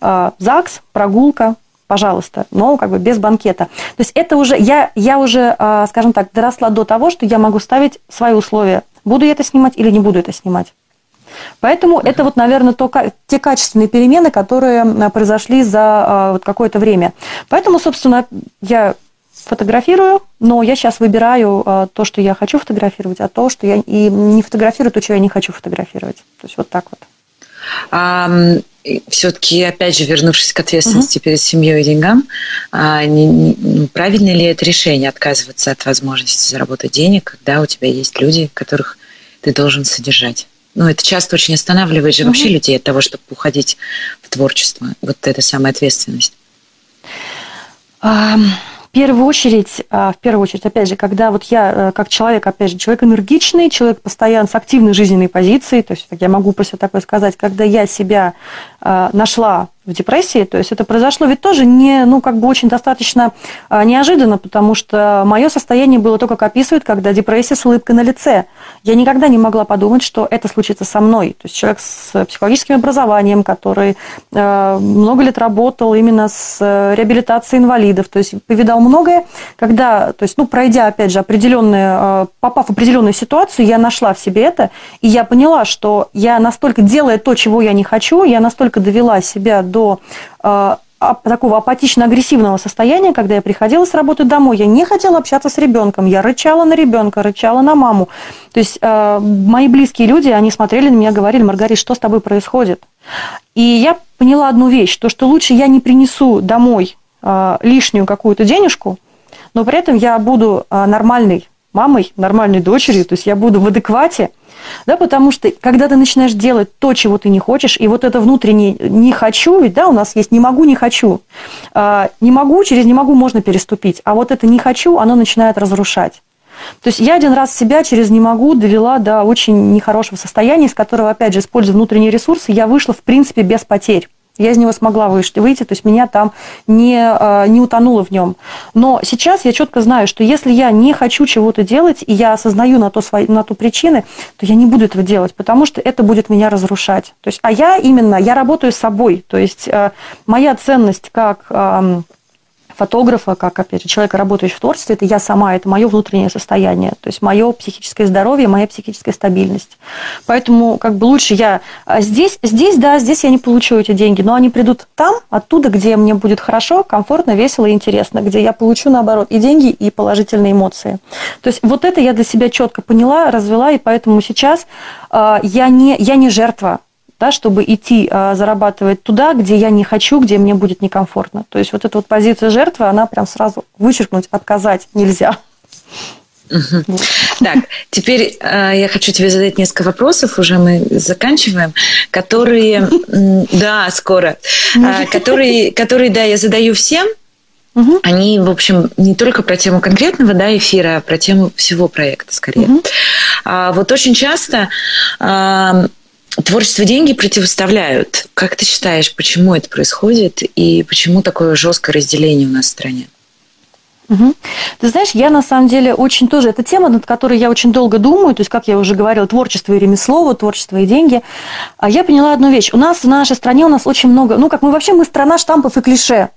А, ЗАГС, прогулка, пожалуйста, но как бы без банкета. То есть это уже, я, я уже, а, скажем так, доросла до того, что я могу ставить свои условия. Буду я это снимать или не буду это снимать. Поэтому это вот, наверное, то, те качественные перемены, которые произошли за а, вот какое-то время. Поэтому, собственно, я фотографирую, но я сейчас выбираю а, то, что я хочу фотографировать, а то, что я и не фотографирую, то, что я не хочу фотографировать. То есть вот так вот. А, все-таки, опять же, вернувшись к ответственности угу. перед семьей и деньгам, а, не, не, ну, правильно ли это решение отказываться от возможности заработать денег, когда у тебя есть люди, которых ты должен содержать? Ну, это часто очень останавливает же угу. вообще людей от того, чтобы уходить в творчество. Вот эта самая ответственность. Um в первую очередь, а, в первую очередь, опять же, когда вот я э, как человек, опять же, человек энергичный, человек постоянно с активной жизненной позицией, то есть, я могу про себя такое сказать, когда я себя нашла в депрессии. То есть это произошло ведь тоже не, ну, как бы очень достаточно а, неожиданно, потому что мое состояние было то, как описывают, когда депрессия с улыбкой на лице. Я никогда не могла подумать, что это случится со мной. То есть человек с психологическим образованием, который а, много лет работал именно с э, реабилитацией инвалидов, то есть повидал многое, когда, то есть, ну, пройдя, опять же, определенные, а, попав в определенную ситуацию, я нашла в себе это, и я поняла, что я настолько, делая то, чего я не хочу, я настолько довела себя до э, такого апатично-агрессивного состояния, когда я приходила с работы домой, я не хотела общаться с ребенком, я рычала на ребенка, рычала на маму. То есть э, мои близкие люди, они смотрели на меня, говорили, Маргарита, что с тобой происходит? И я поняла одну вещь, то, что лучше я не принесу домой э, лишнюю какую-то денежку, но при этом я буду э, нормальной мамой, нормальной дочерью, то есть я буду в адеквате, да, потому что когда ты начинаешь делать то, чего ты не хочешь, и вот это внутреннее «не хочу», ведь, да, у нас есть «не могу, не хочу». А, «Не могу», через «не могу» можно переступить, а вот это «не хочу», оно начинает разрушать. То есть я один раз себя через «не могу» довела до очень нехорошего состояния, из которого, опять же, используя внутренние ресурсы, я вышла, в принципе, без потерь. Я из него смогла выйти, то есть меня там не, а, не утонуло в нем. Но сейчас я четко знаю, что если я не хочу чего-то делать, и я осознаю на то, свои, на то причины, то я не буду этого делать, потому что это будет меня разрушать. То есть, а я именно, я работаю с собой. То есть а, моя ценность как фотографа, как, опять же, человека, работающего в творчестве, это я сама, это мое внутреннее состояние, то есть мое психическое здоровье, моя психическая стабильность. Поэтому как бы лучше я а здесь, здесь, да, здесь я не получу эти деньги, но они придут там, оттуда, где мне будет хорошо, комфортно, весело и интересно, где я получу, наоборот, и деньги, и положительные эмоции. То есть вот это я для себя четко поняла, развела, и поэтому сейчас э, я, не, я не жертва да, чтобы идти а, зарабатывать туда, где я не хочу, где мне будет некомфортно. То есть вот эта вот позиция жертвы, она прям сразу вычеркнуть, отказать нельзя. Так, теперь э, я хочу тебе задать несколько вопросов, уже мы заканчиваем, которые, да, скоро, э, которые, которые, да, я задаю всем, Угу. Они, в общем, не только про тему конкретного да, эфира, а про тему всего проекта скорее. Угу. А, вот очень часто а, творчество деньги противоставляют. Как ты считаешь, почему это происходит и почему такое жесткое разделение у нас в стране? Угу. Ты знаешь, я на самом деле очень тоже, это тема, над которой я очень долго думаю, то есть, как я уже говорила, творчество и ремесло, творчество и деньги. А я поняла одну вещь. У нас в нашей стране у нас очень много, ну, как мы вообще, мы страна штампов и клише.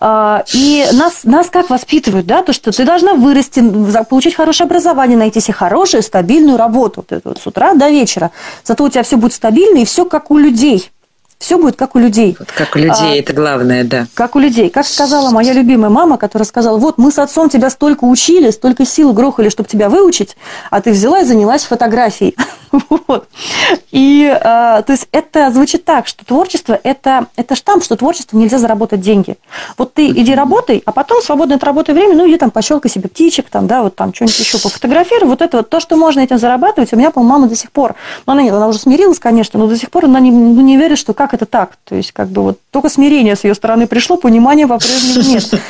А, и нас, нас как воспитывают, да, то, что ты должна вырасти, получить хорошее образование, найти себе хорошую, стабильную работу вот, вот, с утра до вечера. Зато у тебя все будет стабильно и все как у людей. Все будет как у людей. Вот как у людей, а, это главное, да. Как у людей. Как сказала моя любимая мама, которая сказала, вот мы с отцом тебя столько учили, столько сил грохали, чтобы тебя выучить, а ты взяла и занялась фотографией. вот. И, а, то есть, это звучит так, что творчество это, – это штамп, что творчество нельзя заработать деньги. Вот ты иди работай, а потом свободное от работы время, ну, иди там пощелкай себе птичек, там, да, вот там что-нибудь еще пофотографируй. Вот это вот то, что можно этим зарабатывать, у меня, по-моему, мама до сих пор, ну, она нет, она уже смирилась, конечно, но до сих пор она не, не верит, что как как это так? То есть, как бы вот только смирение с ее стороны пришло, понимания по-прежнему нет.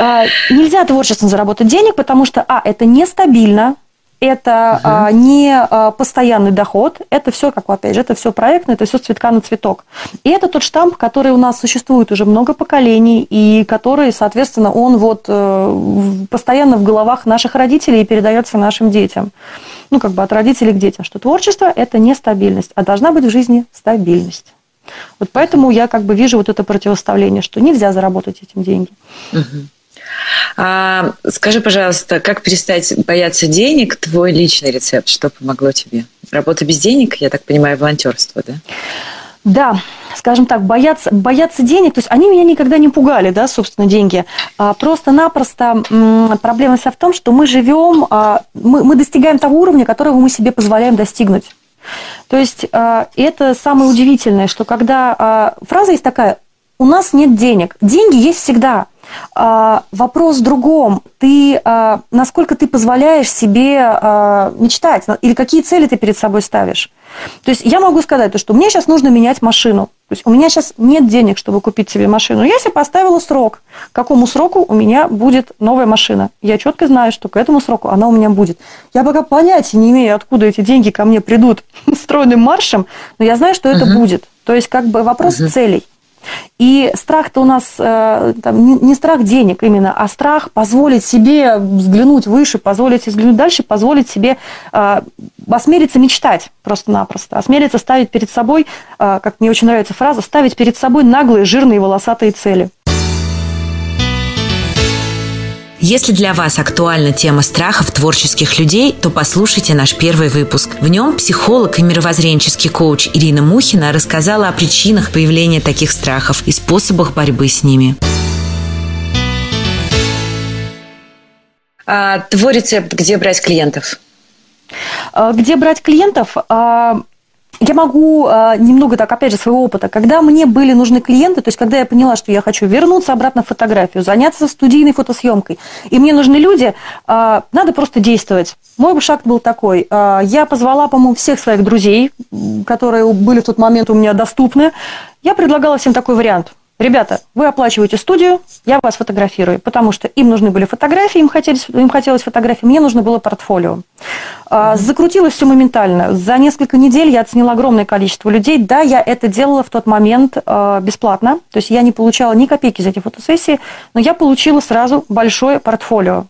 А, нельзя творчеством заработать денег, потому что, а, это нестабильно, это uh не а, постоянный доход, это все, как опять же, это все проектное, это все цветка на цветок. И это тот штамп, который у нас существует уже много поколений, и который, соответственно, он вот э, постоянно в головах наших родителей и передается нашим детям. Ну, как бы от родителей к детям, что творчество – это нестабильность, а должна быть в жизни стабильность. Вот поэтому я как бы вижу вот это противоставление, что нельзя заработать этим деньги. А, скажи, пожалуйста, как перестать бояться денег? Твой личный рецепт, что помогло тебе? Работа без денег, я так понимаю, волонтерство, да? Да, скажем так, бояться, бояться денег, то есть они меня никогда не пугали, да, собственно, деньги. А просто-напросто проблема вся в том, что мы живем, а, мы, мы достигаем того уровня, которого мы себе позволяем достигнуть. То есть а, это самое удивительное, что когда а, фраза есть такая, у нас нет денег, деньги есть всегда. А, вопрос в другом. Ты, насколько ты позволяешь себе мечтать, или какие цели ты перед собой ставишь. То есть я могу сказать, что мне сейчас нужно менять машину. То есть у меня сейчас нет денег, чтобы купить себе машину. Я себе поставила срок. К какому сроку у меня будет новая машина? Я четко знаю, что к этому сроку она у меня будет. Я пока понятия не имею, откуда эти деньги ко мне придут стройным маршем, но я знаю, что это uh-huh. будет. То есть как бы вопрос uh-huh. целей. И страх-то у нас э, там, не, страх денег именно, а страх позволить себе взглянуть выше, позволить себе взглянуть дальше, позволить себе э, осмелиться мечтать просто-напросто, осмелиться ставить перед собой, э, как мне очень нравится фраза, ставить перед собой наглые, жирные, волосатые цели. Если для вас актуальна тема страхов творческих людей, то послушайте наш первый выпуск. В нем психолог и мировоззренческий коуч Ирина Мухина рассказала о причинах появления таких страхов и способах борьбы с ними. А, твой рецепт, где брать клиентов? А, где брать клиентов? Я могу э, немного так, опять же, своего опыта. Когда мне были нужны клиенты, то есть когда я поняла, что я хочу вернуться обратно в фотографию, заняться студийной фотосъемкой, и мне нужны люди, э, надо просто действовать. Мой шаг был такой. Э, я позвала, по-моему, всех своих друзей, которые были в тот момент у меня доступны. Я предлагала всем такой вариант. Ребята, вы оплачиваете студию, я вас фотографирую, потому что им нужны были фотографии, им хотелось, им хотелось фотографии, мне нужно было портфолио. Mm-hmm. Закрутилось все моментально. За несколько недель я оценила огромное количество людей. Да, я это делала в тот момент а, бесплатно, то есть я не получала ни копейки за эти фотосессии, но я получила сразу большое портфолио.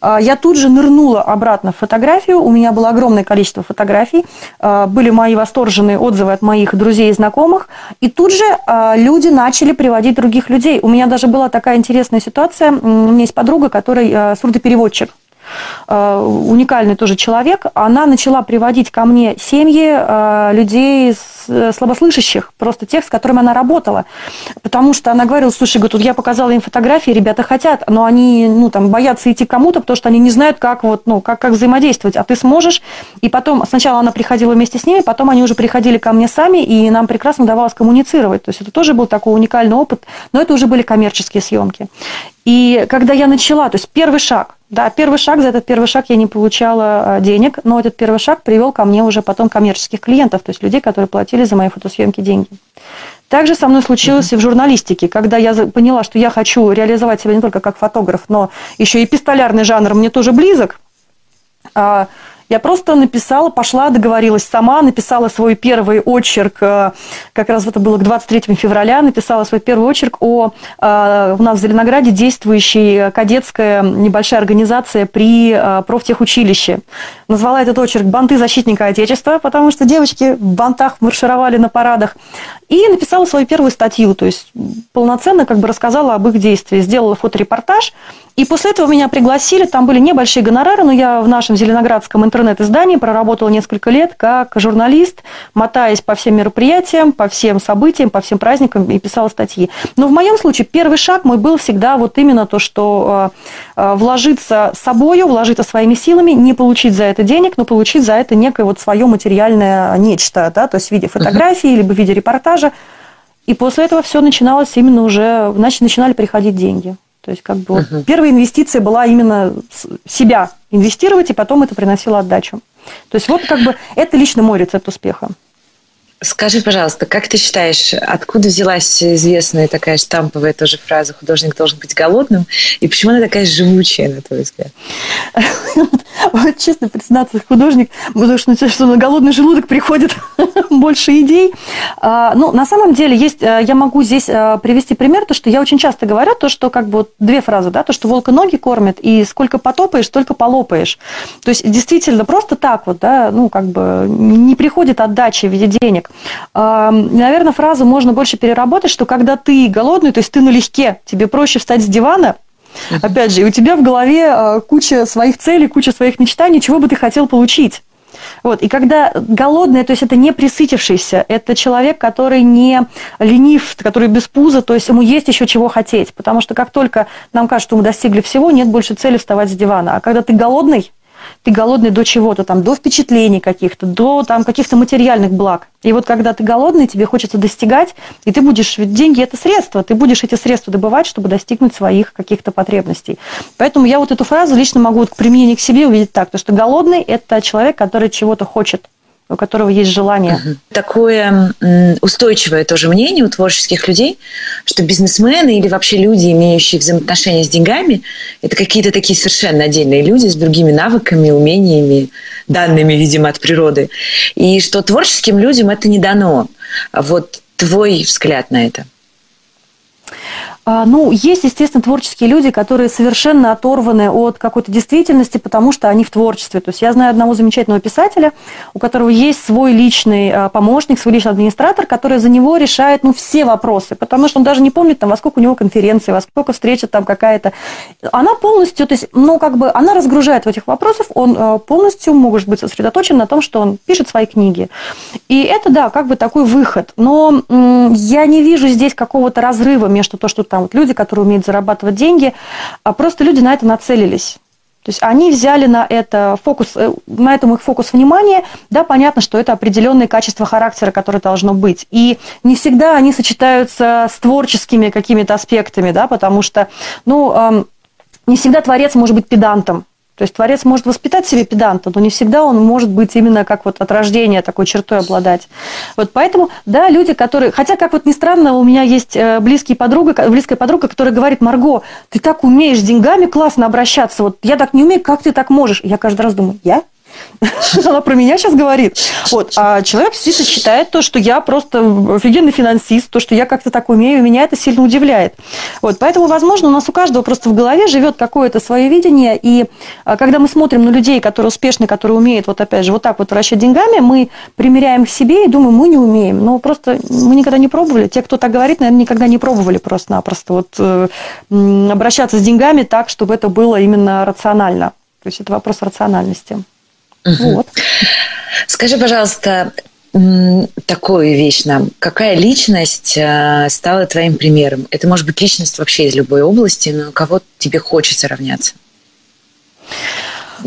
А, я тут же нырнула обратно в фотографию. У меня было огромное количество фотографий. А, были мои восторженные отзывы от моих друзей и знакомых. И тут же а, люди начали приводить других людей. У меня даже была такая интересная ситуация. У меня есть подруга, которая сурдопереводчик. Уникальный тоже человек, она начала приводить ко мне семьи людей э, слабослышащих, просто тех, с которыми она работала. Потому что она говорила, слушай, говорит, я показала им фотографии, ребята хотят, но они ну, там, боятся идти кому-то, потому что они не знают, как, вот, ну, как, как взаимодействовать. А ты сможешь. И потом, сначала она приходила вместе с ними, потом они уже приходили ко мне сами, и нам прекрасно удавалось коммуницировать. То есть это тоже был такой уникальный опыт, но это уже были коммерческие съемки. И когда я начала, то есть первый шаг, да, первый шаг, за этот первый шаг я не получала а, денег, но этот первый шаг привел ко мне уже потом коммерческих клиентов, то есть людей, которые платили за мои фотосъемки деньги. Также со мной случилось uh-huh. и в журналистике, когда я поняла, что я хочу реализовать себя не только как фотограф, но еще и пистолярный жанр мне тоже близок. Я просто написала, пошла, договорилась сама, написала свой первый очерк, э, как раз это было к 23 февраля, написала свой первый очерк о э, у нас в Зеленограде действующей кадетская небольшая организация при э, профтехучилище. Назвала этот очерк «Банты защитника Отечества», потому что девочки в бантах маршировали на парадах. И написала свою первую статью, то есть полноценно как бы рассказала об их действии. Сделала фоторепортаж, и после этого меня пригласили, там были небольшие гонорары, но я в нашем зеленоградском интернет-издании проработала несколько лет как журналист, мотаясь по всем мероприятиям, по всем событиям, по всем праздникам и писала статьи. Но в моем случае первый шаг мой был всегда вот именно то, что э, э, вложиться собою, вложиться своими силами, не получить за это денег, но получить за это некое вот свое материальное нечто, да, то есть в виде фотографии, либо в виде репортажа. И после этого все начиналось именно уже, значит, начинали приходить деньги. То есть как бы uh-huh. вот первая инвестиция была именно себя инвестировать, и потом это приносило отдачу. То есть вот как бы это лично мой рецепт успеха. Скажи, пожалуйста, как ты считаешь, откуда взялась известная такая штамповая тоже фраза «художник должен быть голодным», и почему она такая живучая, на твой взгляд? Вот честно признаться, художник, потому что, что на голодный желудок приходит больше идей. А, ну, на самом деле, есть, э, я могу здесь э, привести пример, то, что я очень часто говорю, то, что как бы две фразы, да, то, что волка ноги кормят, и сколько потопаешь, столько полопаешь. То есть, действительно, просто так вот, да, ну, как бы не приходит отдача в виде денег. Наверное, фразу можно больше переработать, что когда ты голодный, то есть ты налегке, тебе проще встать с дивана, Опять же, у тебя в голове а, куча своих целей, куча своих мечтаний, чего бы ты хотел получить. Вот. И когда голодный, то есть это не присытившийся, это человек, который не ленив, который без пуза, то есть ему есть еще чего хотеть. Потому что как только нам кажется, что мы достигли всего, нет больше цели вставать с дивана. А когда ты голодный, ты голодный до чего-то, там, до впечатлений каких-то, до там, каких-то материальных благ. И вот когда ты голодный, тебе хочется достигать, и ты будешь, ведь деньги – это средства, ты будешь эти средства добывать, чтобы достигнуть своих каких-то потребностей. Поэтому я вот эту фразу лично могу вот к применению к себе увидеть так, то что голодный – это человек, который чего-то хочет, у которого есть желание. Такое устойчивое тоже мнение у творческих людей, что бизнесмены или вообще люди, имеющие взаимоотношения с деньгами, это какие-то такие совершенно отдельные люди с другими навыками, умениями, данными, видимо, от природы. И что творческим людям это не дано. Вот твой взгляд на это – ну, есть, естественно, творческие люди, которые совершенно оторваны от какой-то действительности, потому что они в творчестве. То есть я знаю одного замечательного писателя, у которого есть свой личный а, помощник, свой личный администратор, который за него решает ну, все вопросы, потому что он даже не помнит, там, во сколько у него конференции, во сколько встреча там какая-то. Она полностью, то есть, ну, как бы, она разгружает в этих вопросах, он а, полностью может быть сосредоточен на том, что он пишет свои книги. И это, да, как бы такой выход. Но я не вижу здесь какого-то разрыва между то, что там там вот люди, которые умеют зарабатывать деньги, а просто люди на это нацелились. То есть они взяли на это фокус, э, на этом их фокус внимания, да, понятно, что это определенные качества характера, которые должно быть. И не всегда они сочетаются с творческими какими-то аспектами, да, потому что, ну, не всегда творец может быть педантом. То есть творец может воспитать себе педанта, но не всегда он может быть именно как вот от рождения такой чертой обладать. Вот поэтому, да, люди, которые... Хотя, как вот ни странно, у меня есть э, близкий подруга, близкая подруга, которая говорит, Марго, ты так умеешь с деньгами классно обращаться, вот я так не умею, как ты так можешь? Я каждый раз думаю, я? Она про меня сейчас говорит. Вот. А человек действительно считает то, что я просто офигенный финансист, то, что я как-то так умею, меня это сильно удивляет. Вот. Поэтому, возможно, у нас у каждого просто в голове живет какое-то свое видение, и а, когда мы смотрим на людей, которые успешны, которые умеют, вот опять же, вот так вот вращать деньгами, мы примеряем к себе и думаем, мы не умеем. Но просто мы никогда не пробовали. Те, кто так говорит, наверное, никогда не пробовали просто-напросто вот, э, обращаться с деньгами так, чтобы это было именно рационально. То есть это вопрос рациональности. Угу. Вот. Скажи, пожалуйста, такую вещь нам. Какая личность э, стала твоим примером? Это может быть личность вообще из любой области, но кого тебе хочется равняться?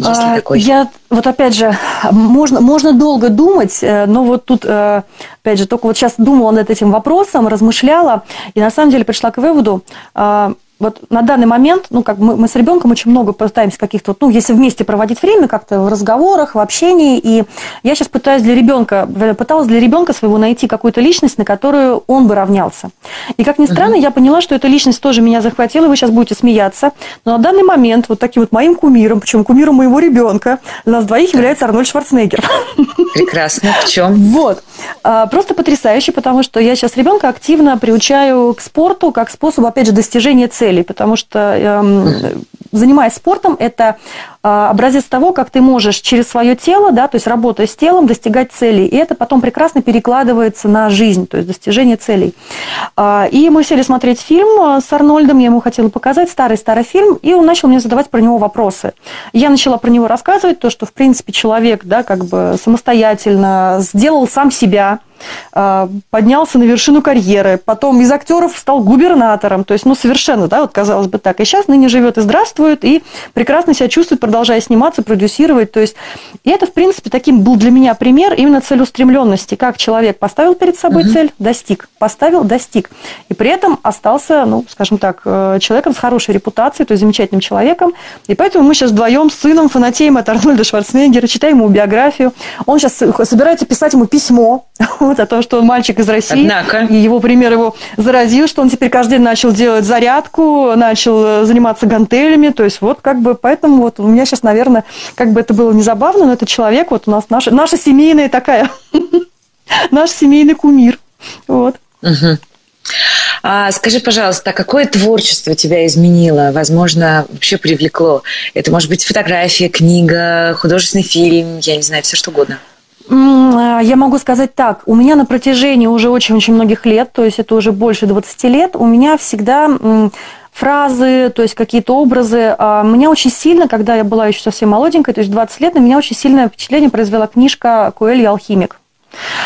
А, я вот опять же, можно, можно долго думать, э, но вот тут, э, опять же, только вот сейчас думала над этим вопросом, размышляла, и на самом деле пришла к выводу, вот на данный момент, ну, как мы, мы с ребенком очень много пытаемся каких-то, ну, если вместе проводить время как-то в разговорах, в общении, и я сейчас пытаюсь для ребенка, пыталась для ребенка своего найти какую-то личность, на которую он бы равнялся. И как ни странно, uh-huh. я поняла, что эта личность тоже меня захватила, вы сейчас будете смеяться, но на данный момент вот таким вот моим кумиром, причем кумиром моего ребенка, для нас двоих является Арнольд Шварценеггер. Прекрасно. В чем? Вот. А, просто потрясающе, потому что я сейчас ребенка активно приучаю к спорту как способу, опять же, достижения целей, потому что эм, занимаясь спортом, это образец того, как ты можешь через свое тело, да, то есть работая с телом, достигать целей. И это потом прекрасно перекладывается на жизнь, то есть достижение целей. А, и мы сели смотреть фильм а, с Арнольдом, я ему хотела показать старый-старый фильм, и он начал мне задавать про него вопросы. Я начала про него рассказывать, то, что, в принципе, человек, да, как бы самостоятельно сделал сам себя, а, поднялся на вершину карьеры, потом из актеров стал губернатором, то есть, ну, совершенно, да, вот казалось бы так. И сейчас ныне живет и здравствует, и прекрасно себя чувствует, продолжая сниматься, продюсировать, то есть, и это, в принципе, таким был для меня пример именно целеустремленности, как человек поставил перед собой угу. цель, достиг, поставил, достиг, и при этом остался, ну, скажем так, э, человеком с хорошей репутацией, то есть замечательным человеком, и поэтому мы сейчас вдвоем с сыном фанатеем от Арнольда Шварценеггера, читаем ему биографию, он сейчас собирается писать ему письмо, вот, о том, что он мальчик из России. Однако. И его пример его заразил, что он теперь каждый день начал делать зарядку, начал э, заниматься гантелями. То есть вот как бы поэтому вот у меня сейчас, наверное, как бы это было не забавно, но это человек, вот у нас наша, наша семейная такая, наш семейный кумир. Вот. Угу. А, скажи, пожалуйста, а какое творчество тебя изменило, возможно, вообще привлекло? Это может быть фотография, книга, художественный фильм, я не знаю, все что угодно. А, я могу сказать так, у меня на протяжении уже очень-очень многих лет, то есть это уже больше 20 лет, у меня всегда фразы, то есть какие-то образы. А, меня очень сильно, когда я была еще совсем молоденькой, то есть 20 лет, на меня очень сильное впечатление произвела книжка «Куэль и алхимик».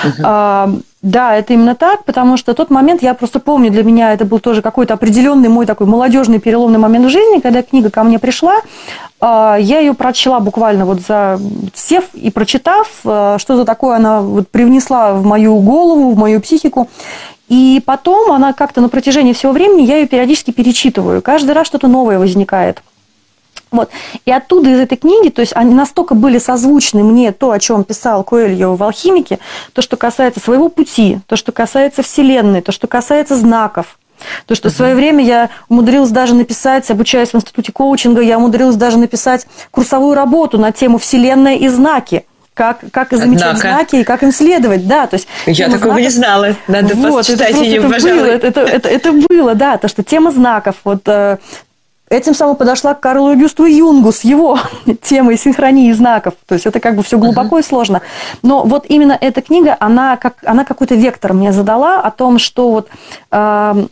Uh-huh. Да, это именно так, потому что тот момент, я просто помню, для меня это был тоже какой-то определенный мой такой молодежный переломный момент в жизни, когда книга ко мне пришла, а, я ее прочла буквально вот за сев и прочитав, а, что-то такое она вот привнесла в мою голову, в мою психику. И потом она как-то на протяжении всего времени, я ее периодически перечитываю. Каждый раз что-то новое возникает. Вот. И оттуда из этой книги, то есть они настолько были созвучны мне то, о чем писал Коэльо в «Алхимике», то, что касается своего пути, то, что касается Вселенной, то, что касается знаков, то, что uh-huh. в свое время я умудрилась даже написать, обучаясь в институте коучинга, я умудрилась даже написать курсовую работу на тему «Вселенная и знаки» как, как замечать Однако. знаки и как им следовать, да, то есть... Я такого знаков... не знала, надо вот, почитать это, ее, это пожалуй. Было, это, это, это, это было, да, то, что тема знаков, вот э, Этим самым подошла к Карлу Юсту Юнгу с его темой синхронии знаков. То есть это как бы все глубоко uh-huh. и сложно. Но вот именно эта книга, она, как, она какой-то вектор мне задала о том, что вот э,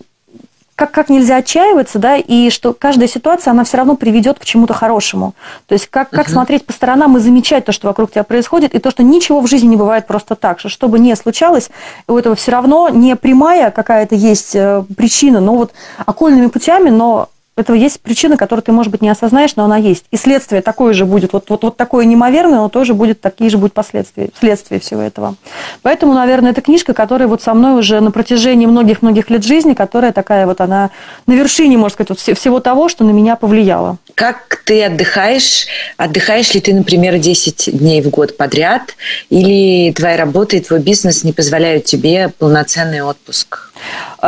как, как нельзя отчаиваться, да, и что каждая ситуация, она все равно приведет к чему-то хорошему. То есть как, как uh-huh. смотреть по сторонам и замечать то, что вокруг тебя происходит, и то, что ничего в жизни не бывает просто так, что что бы ни случалось, у этого все равно не прямая какая-то есть э, причина, но вот окольными путями, но этого есть причина, которую ты, может быть, не осознаешь, но она есть. И следствие такое же будет, вот, вот, вот такое неимоверное, но тоже будет, такие же будут последствия, следствие всего этого. Поэтому, наверное, это книжка, которая вот со мной уже на протяжении многих-многих лет жизни, которая такая вот, она на вершине, можно сказать, вот всего того, что на меня повлияло. Как ты отдыхаешь? Отдыхаешь ли ты, например, 10 дней в год подряд? Или твоя работа и твой бизнес не позволяют тебе полноценный отпуск?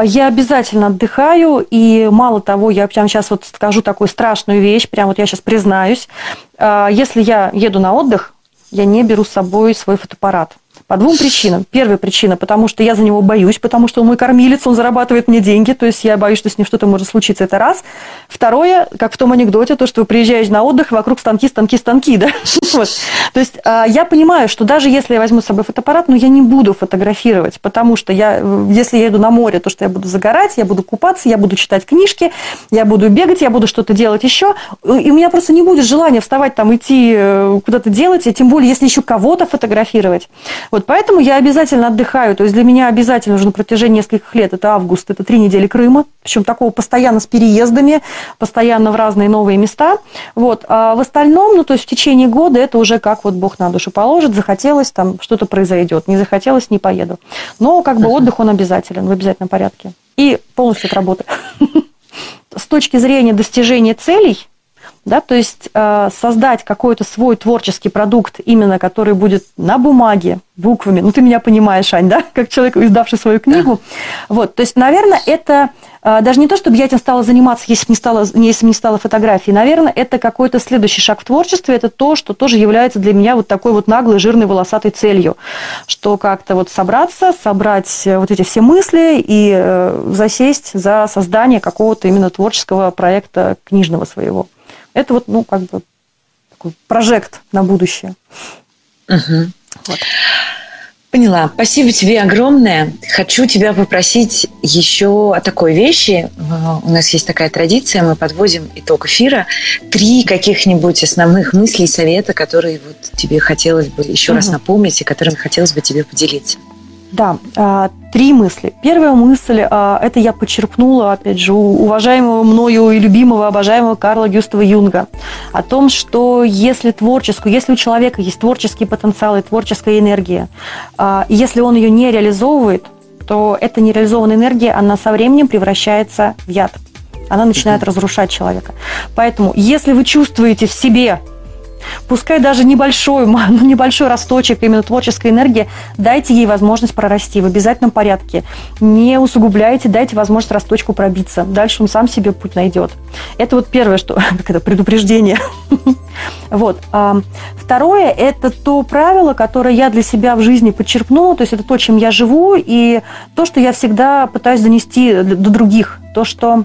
Я обязательно отдыхаю, и мало того, я прямо сейчас вот скажу такую страшную вещь, прям вот я сейчас признаюсь. А, если я еду на отдых, я не беру с собой свой фотоаппарат. По двум причинам. Первая причина, потому что я за него боюсь, потому что он мой кормилец, он зарабатывает мне деньги, то есть я боюсь, что с ним что-то может случиться, это раз. Второе, как в том анекдоте, то, что вы приезжаете на отдых, вокруг станки, станки, станки, да? То есть а, я понимаю, что даже если я возьму с собой фотоаппарат, но я не буду фотографировать, потому что я, если я еду на море, то что я буду загорать, я буду купаться, я буду читать книжки, я буду бегать, я буду что-то делать еще, и у меня просто не будет желания вставать там, идти э, куда-то делать, и тем более, если еще кого-то фотографировать. Вот поэтому я обязательно отдыхаю. То есть для меня обязательно уже на протяжении нескольких лет, это август, это три недели Крыма, причем такого постоянно с переездами, постоянно в разные новые места. Вот. А в остальном, ну, то есть в течение года это уже как вот Бог на душу положит, захотелось, там что-то произойдет, не захотелось, не поеду. Но как бы отдых, он обязателен, в обязательном порядке. И полностью от работы. с точки зрения достижения целей, да, то есть э, создать какой-то свой творческий продукт, именно который будет на бумаге, буквами. Ну, ты меня понимаешь, Ань, да, как человек, издавший свою книгу. Да. Вот, то есть, наверное, это э, даже не то, чтобы я этим стала заниматься, если не стала, если не стала фотографией. Наверное, это какой-то следующий шаг в творчестве. Это то, что тоже является для меня вот такой вот наглой, жирной, волосатой целью, что как-то вот собраться, собрать э, вот эти все мысли и э, засесть за создание какого-то именно творческого проекта книжного своего. Это вот, ну, как бы такой прожект на будущее. Угу. Вот. Поняла. Спасибо тебе огромное. Хочу тебя попросить еще о такой вещи. У нас есть такая традиция, мы подводим итог эфира. Три каких-нибудь основных мыслей, совета, которые вот тебе хотелось бы еще угу. раз напомнить и которыми хотелось бы тебе поделиться. Да, а, три мысли. Первая мысль, а, это я подчеркнула, опять же, у уважаемого мною и любимого, обожаемого Карла Гюстава Юнга, о том, что если творческую, если у человека есть творческий потенциал и творческая энергия, а, если он ее не реализовывает, то эта нереализованная энергия, она со временем превращается в яд. Она начинает разрушать человека. Поэтому, если вы чувствуете в себе Пускай даже небольшой, ну, небольшой росточек именно творческой энергии, дайте ей возможность прорасти в обязательном порядке. Не усугубляйте, дайте возможность росточку пробиться. Дальше он сам себе путь найдет. Это вот первое, что как это предупреждение. Вот. А второе – это то правило, которое я для себя в жизни подчеркнула, то есть это то, чем я живу, и то, что я всегда пытаюсь донести до других. То, что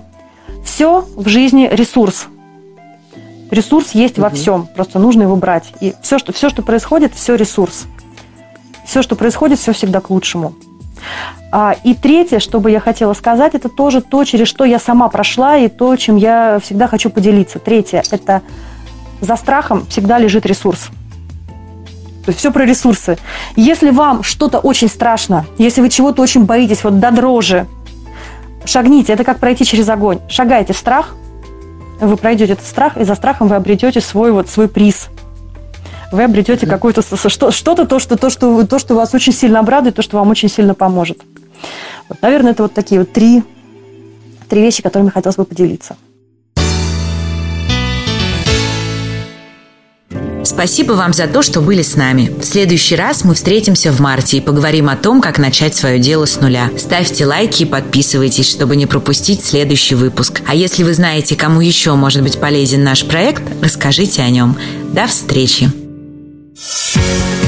все в жизни ресурс – Ресурс есть угу. во всем, просто нужно его брать. И все что, все, что происходит, все ресурс. Все, что происходит, все всегда к лучшему. А, и третье, что бы я хотела сказать, это тоже то, через что я сама прошла, и то, чем я всегда хочу поделиться. Третье – это за страхом всегда лежит ресурс. То есть все про ресурсы. Если вам что-то очень страшно, если вы чего-то очень боитесь, вот до дрожи, шагните. Это как пройти через огонь. Шагайте в страх, вы пройдете этот страх, и за страхом вы обретете свой вот свой приз. Вы обретете mm-hmm. какое-то что-то, то, что, то, что, то, что вас очень сильно обрадует, то, что вам очень сильно поможет. Вот, наверное, это вот такие вот три, три вещи, которыми хотелось бы поделиться. Спасибо вам за то, что были с нами. В следующий раз мы встретимся в марте и поговорим о том, как начать свое дело с нуля. Ставьте лайки и подписывайтесь, чтобы не пропустить следующий выпуск. А если вы знаете, кому еще может быть полезен наш проект, расскажите о нем. До встречи! thank you